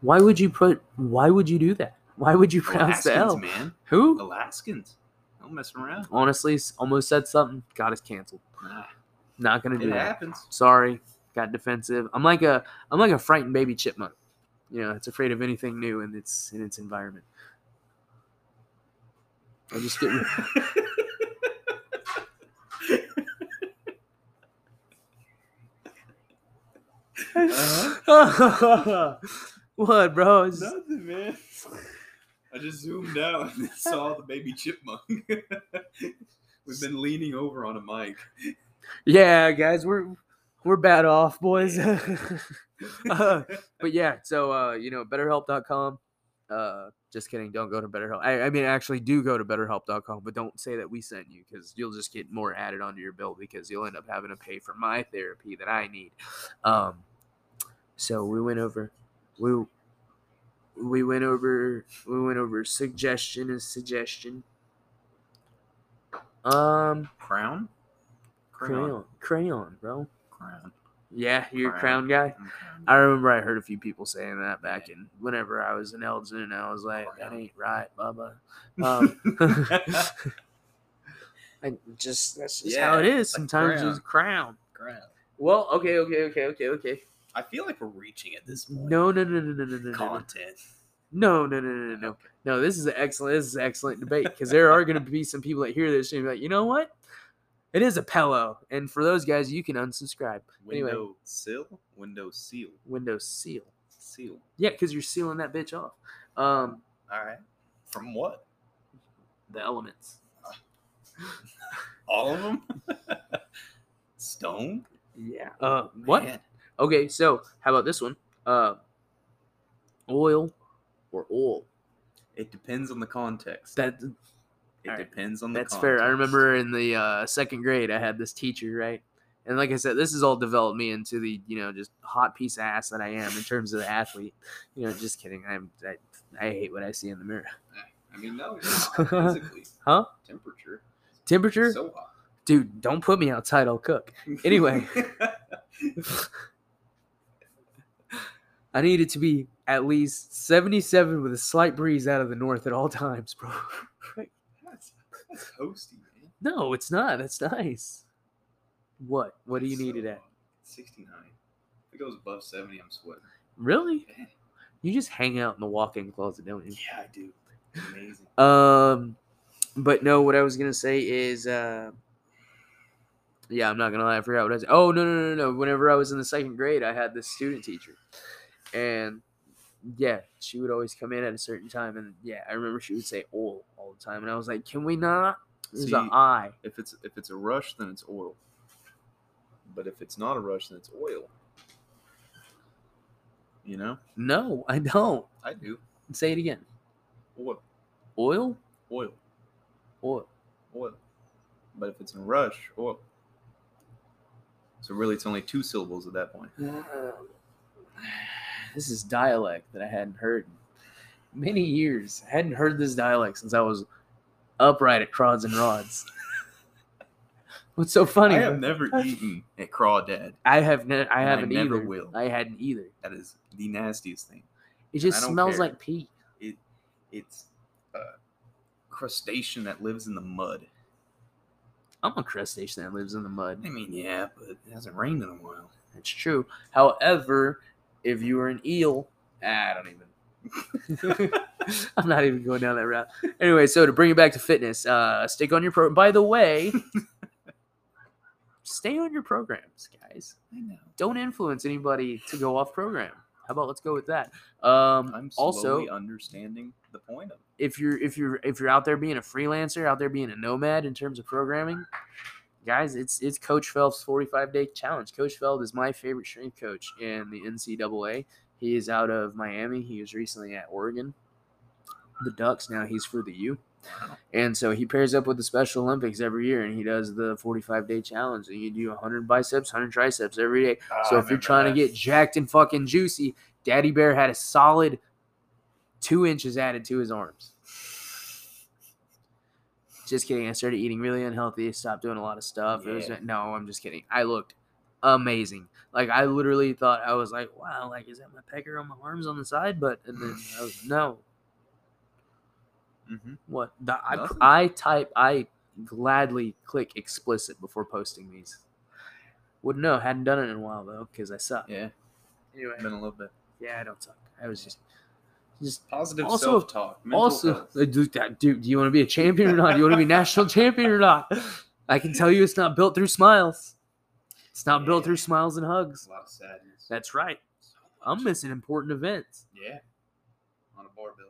Why would you put? Why would you do that? Why would you pronounce the Alaskans, L? man. Who? Alaskans. Don't mess around. Honestly, almost said something. Got us canceled. Nah, Not gonna do it that. happens. Sorry, got defensive. I'm like a I'm like a frightened baby chipmunk. You know, it's afraid of anything new in its in its environment. I just get. [laughs] what, bro? It's- Nothing, man. I just zoomed out and [laughs] saw the baby chipmunk. [laughs] We've been leaning over on a mic. Yeah, guys, we're we're bad off, boys. Uh, but yeah, so uh, you know, betterhelp.com. Uh, just kidding, don't go to BetterHelp. I, I mean, actually, do go to betterhelp.com, but don't say that we sent you because you'll just get more added onto your bill because you'll end up having to pay for my therapy that I need. Um, so we went over, we we went over, we went over suggestion and suggestion. Um, Crown? crayon, crayon, bro. Crown. Yeah, you're a Crown. crown guy. I'm crown. I remember I heard a few people saying that back in whenever I was in Elgin, and I was like, that ain't right, Bubba. [laughs] Um, [laughs] I just that's just Yeah, how it is. like Sometimes crown. it's crown. Ground. Well, okay, okay, okay, okay, okay. I feel like we're reaching at this point. No, no, no, no, no, no, no, no, content. no, no, no, no, no, no. No, this is an excellent. This is an excellent debate because there are going to be some people that hear this and be like, you know what? It is a pillow, and for those guys, you can unsubscribe. Anyway. Window sill. Window seal. Windows seal. Seal. Yeah, because you're sealing that bitch off. Um, All right. From what? the elements. All of them. Stone. Yeah. Uh, what? Man. Okay, so how about this one? Uh, oil or oil? It depends on the context. That it alright. depends on the. that's fair. I remember in the uh, second grade, I had this teacher, right? And like I said, this has all developed me into the you know just hot piece of ass that I am in terms of the athlete. You know, just kidding. I'm I, I hate what I see in the mirror. I mean, no, you're [laughs] physically. Huh? Temperature. Temperature, So hot. dude. Don't put me outside. I'll cook. Anyway. [laughs] I need it to be at least 77 with a slight breeze out of the north at all times, bro. [laughs] that's, that's toasty, man. no, it's not. That's nice. What? What do you So need it at? hot. 69. If it goes above 70, I'm sweating. Really? Yeah, You just hang out in the walk-in closet, don't you? yeah I do. Amazing. Um, but no, what I was gonna say is, uh, yeah, I'm not gonna lie, I forgot what I was. Oh no, no, no, no! Whenever I was in the second grade, I had this student teacher, and yeah, she would always come in at a certain time, and yeah, I remember she would say "oil" all the time, and I was like, "Can we not?" There's See, an I. If it's if it's a rush, then it's oil. But if it's not a rush, then it's oil. You know, No, I don't. I do Say it again. oil, Oil, oil, oil. oil. But if it's in a rush, oil. So really, it's only two syllables at that point. Um, This is dialect that I hadn't heard in many years. I hadn't heard this dialect since I was upright at Crods and Rods. [laughs] What's so funny? I have never eaten a crawdad. I have ne- I and I haven't never either. will. I hadn't either. That is the nastiest thing. It just smells care. like pee. It it's a crustacean that lives in the mud. I'm a crustacean that lives in the mud. I mean, yeah, but it hasn't rained in a while. That's true. However, if you were an eel, ah, I don't even. [laughs] I'm not even going down that route. Anyway, so to bring it back to fitness, uh, stick on your pro. By the way, [laughs] stay on your programs, guys. I know. Don't influence anybody to go off program. How about let's go with that? Um, I'm also, understanding the point of it. if you're if you're if you're out there being a freelancer, out there being a nomad in terms of programming, guys, it's it's Coach Feld' 45 day challenge. Coach Feld is my favorite strength coach in the NCAA. He is out of Miami. He was recently at Oregon, the Ducks. Now he's for the U. And so he pairs up with the Special Olympics every year, and he does the 45 day challenge. And you do 100 biceps, 100 triceps every day. Ah, So if you're trying to get jacked and fucking juicy, Daddy Bear had a solid two inches added to his arms. Just kidding. I started eating really unhealthy. Stopped doing a lot of stuff. It was no, I'm just kidding. I looked amazing. Like I literally thought I was like, wow, like is that my pecker on my arms on the side? But and then I was [sighs] no. hmm What the, I I type I gladly click explicit before posting these. Wouldn't know. Hadn't done it in a while though because I suck. Yeah, Anyway, been a little bit. yeah, I don't suck. I was just just Positive Also- self-talk. also, dude, dude, do you want to be a champion or not? Do you want to be national [laughs] champion or not? I can tell you, it's not built through smiles. It's not built through smiles and hugs. a lot of sadness. That's right. So I'm missing important events. Yeah, on a barbell.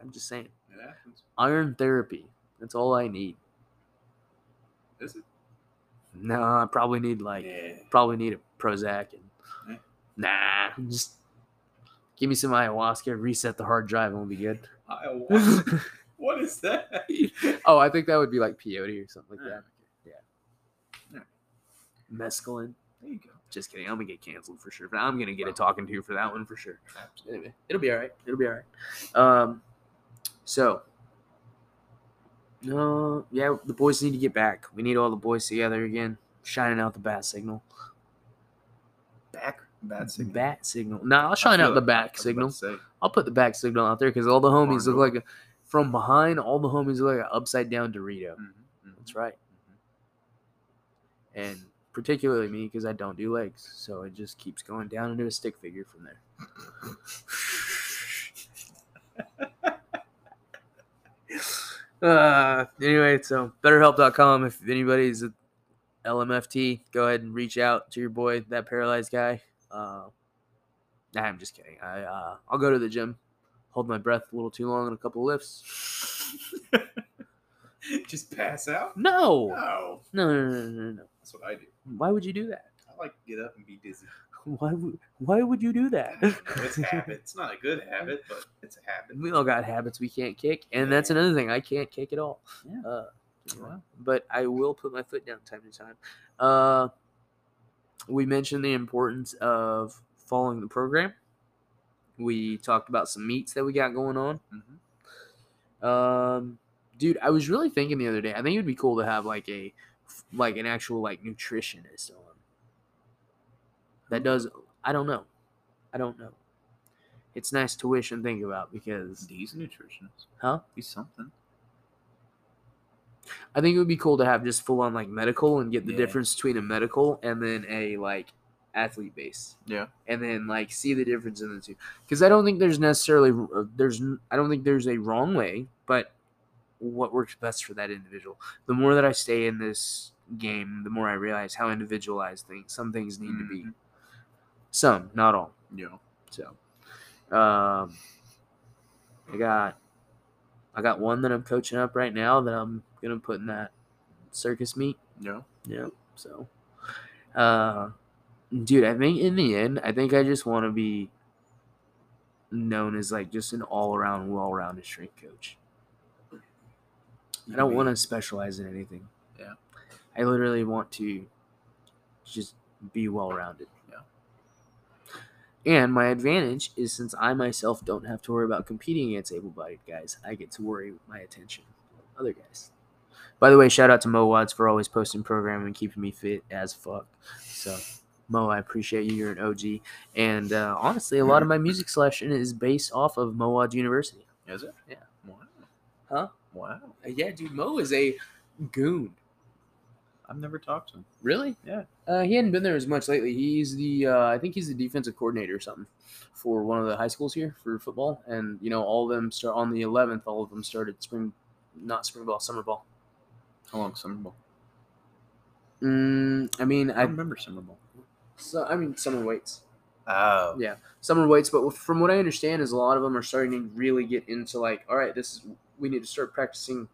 I'm just saying. It happens. Iron therapy. That's all I need. Is it? No, I probably need like yeah. probably need a Prozac and Yeah. nah, just give me some ayahuasca, reset the hard drive, and we'll be good. [laughs] Ayahuasca. [laughs] what is that? oh, I think that would be like peyote or something like Ah, that. Mescaline. There you go. Just kidding. I'm gonna get canceled for sure. But I'm gonna get a talking to you for that one for sure. Anyway, it'll be all right. It'll be all right. Um, so, no, yeah, the boys need to get back. We need all the boys together again, shining out the bat signal. Back. Bad signal. Bat signal. Nah, I'll shine out the back signal. I'll put the back signal out there because all the homies look like. from behind, all the homies look like an upside down Dorito. Mhm, mhm. That's right. And particularly me because I don't do legs, so it just keeps going down into a stick figure from there. [laughs] uh, anyway, so betterhelp.com. If anybody's a LMFT, go ahead and reach out to your boy, that paralyzed guy. Uh, nah, I'm just kidding. I uh, I'll go to the gym, hold my breath a little too long on a couple lifts. [laughs] Just pass out? No, No. no, no, no, no, no. That's what I do. Why would you do that? I like to get up and be dizzy. Why would Why would you do that? Know, It's a habit. It's not a good [laughs] habit, but it's a habit. we all got habits we can't kick, and that's another thing. I can't kick at all. Yeah. Uh, Wow. but I will put my foot down time to time. Uh, we mentioned the importance of following the program. We talked about some meets that we got going on. Mhm. Um, dude, I was really thinking the other day. I think it would be cool to have like a like an actual like nutritionist on that does. I don't know. I don't know. It's nice to wish and think about because, these nutritionists, huh? He's something. I think it would be cool to have just full on like medical and get the Yeah. difference between a medical and then a like athlete base. Yeah. And then like see the difference in the two. Because I don't think there's necessarily uh, there's I don't think there's a wrong way, but what works best for that individual. The more that I stay in this game, the more I realize how individualized things some things need to be. Mhm. Some, not all. Yeah. So, um, I got, I got one that I'm coaching up right now that I'm gonna put in that circus meet. Yeah. Yeah. So, uh, dude, I think in the end, I think I just want to be known as like just an all-around, well-rounded strength coach. I don't want to specialize in anything. Yeah. I literally want to just be well-rounded. Yeah. And my advantage is since I myself don't have to worry about competing against able-bodied guys, I get to worry my attention on other guys. By the way, shout out to Mo Watts for always posting programming and keeping me fit as fuck. So, Mo, I appreciate you. You're an OG. And uh, honestly, a lot of my music selection is based off of Mo Watts University. Is it? Yeah. Wow. Huh? Wow. Uh, yeah, dude, Mo is a goon. I've never talked to him. Really? Yeah. Uh, he hadn't been there as much lately. He's the, uh, I think he's the defensive coordinator or something for one of the high schools here for football. And you know, all of them start on the 11th. All of them started spring, not spring ball, summer ball. How long summer ball? Mm, I mean, I I, remember summer ball. so, I mean, summer weights. Oh. Yeah, summer weights. But from what I understand, is a lot of them are starting to really get into like, all right, this is we need to start practicing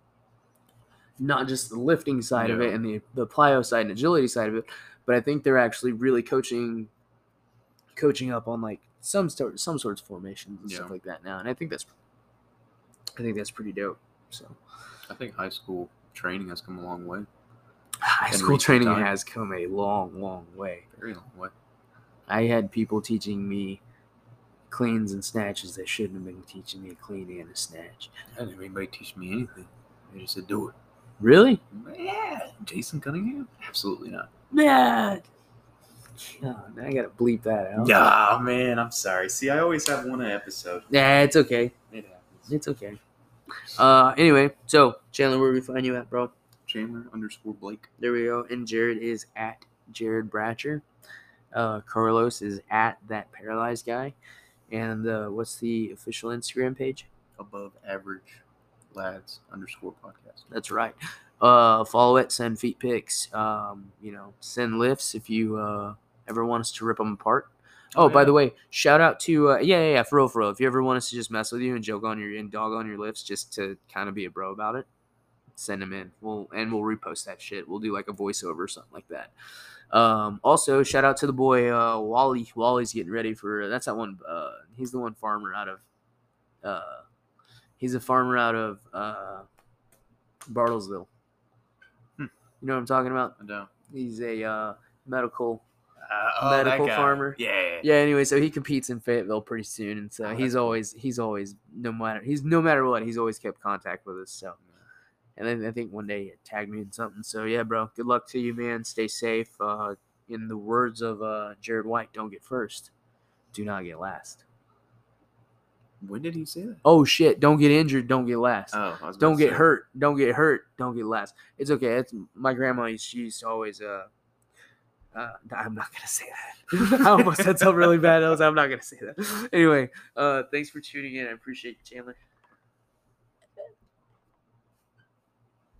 not just the lifting side of it and the the plyo side and agility side of it, but I think they're actually really coaching, coaching up on like some sort some sorts of formations and stuff like that now, and I think that's, I think that's pretty dope. So I think high school training has come a long way. high school training time. has come a long, long way. Very long way. I had people teaching me cleans and snatches that shouldn't have been teaching me a clean and a snatch. I didn't have anybody teach me anything. They just said do it. Really? Yeah. Jason Cunningham? Absolutely not. Yeah. God, I gotta bleep that out. Yeah, man. I'm sorry. See, I always have one episode. Yeah, it's okay. It happens. It's okay. Uh, anyway, so Chandler, where we find you at, bro? Chandler underscore Blake. There we go. And Jared is at Jared Bratcher. Uh, Carlos is at that paralyzed guy. And uh, what's the official Instagram page? Above average lads underscore podcast. That's right. Uh, follow it. Send feet pics. Um, you know, send lifts if you uh, ever want us to rip them apart. Oh, Oh, by yeah. the way, shout out to uh, yeah, yeah, yeah, for real, for real. If you ever want us to just mess with you and joke on your and dog on your lifts, just to kind of be a bro about it, send them in. We'll and we'll repost that shit. We'll do like a voiceover or something like that. Um, also, shout out to the boy uh, Wally. Wally's getting ready for that's that one. Uh, he's the one farmer out of. Uh, he's a farmer out of uh, Bartlesville. Hmm. You know what I'm talking about? I don't. He's a uh, medical Uh, Medical farmer. Yeah. yeah anyway so he competes in fayetteville pretty soon and so Oh, he's always he's always no matter he's no matter what he's always kept contact with us so and then i think one day he tagged me in something so yeah bro good luck to you man stay safe uh in the words of uh jared white don't get first do not get last When did he say that? Oh shit! Don't get injured. Don't get last. Oh, don't get hurt. Don't get hurt. Don't get last. It's okay. It's my grandma. used- She used to always. Uh, uh, I'm not gonna say that. [laughs] I almost said something really bad. I was. I'm not gonna say that. Anyway, uh, thanks for tuning in. I appreciate you, Chandler.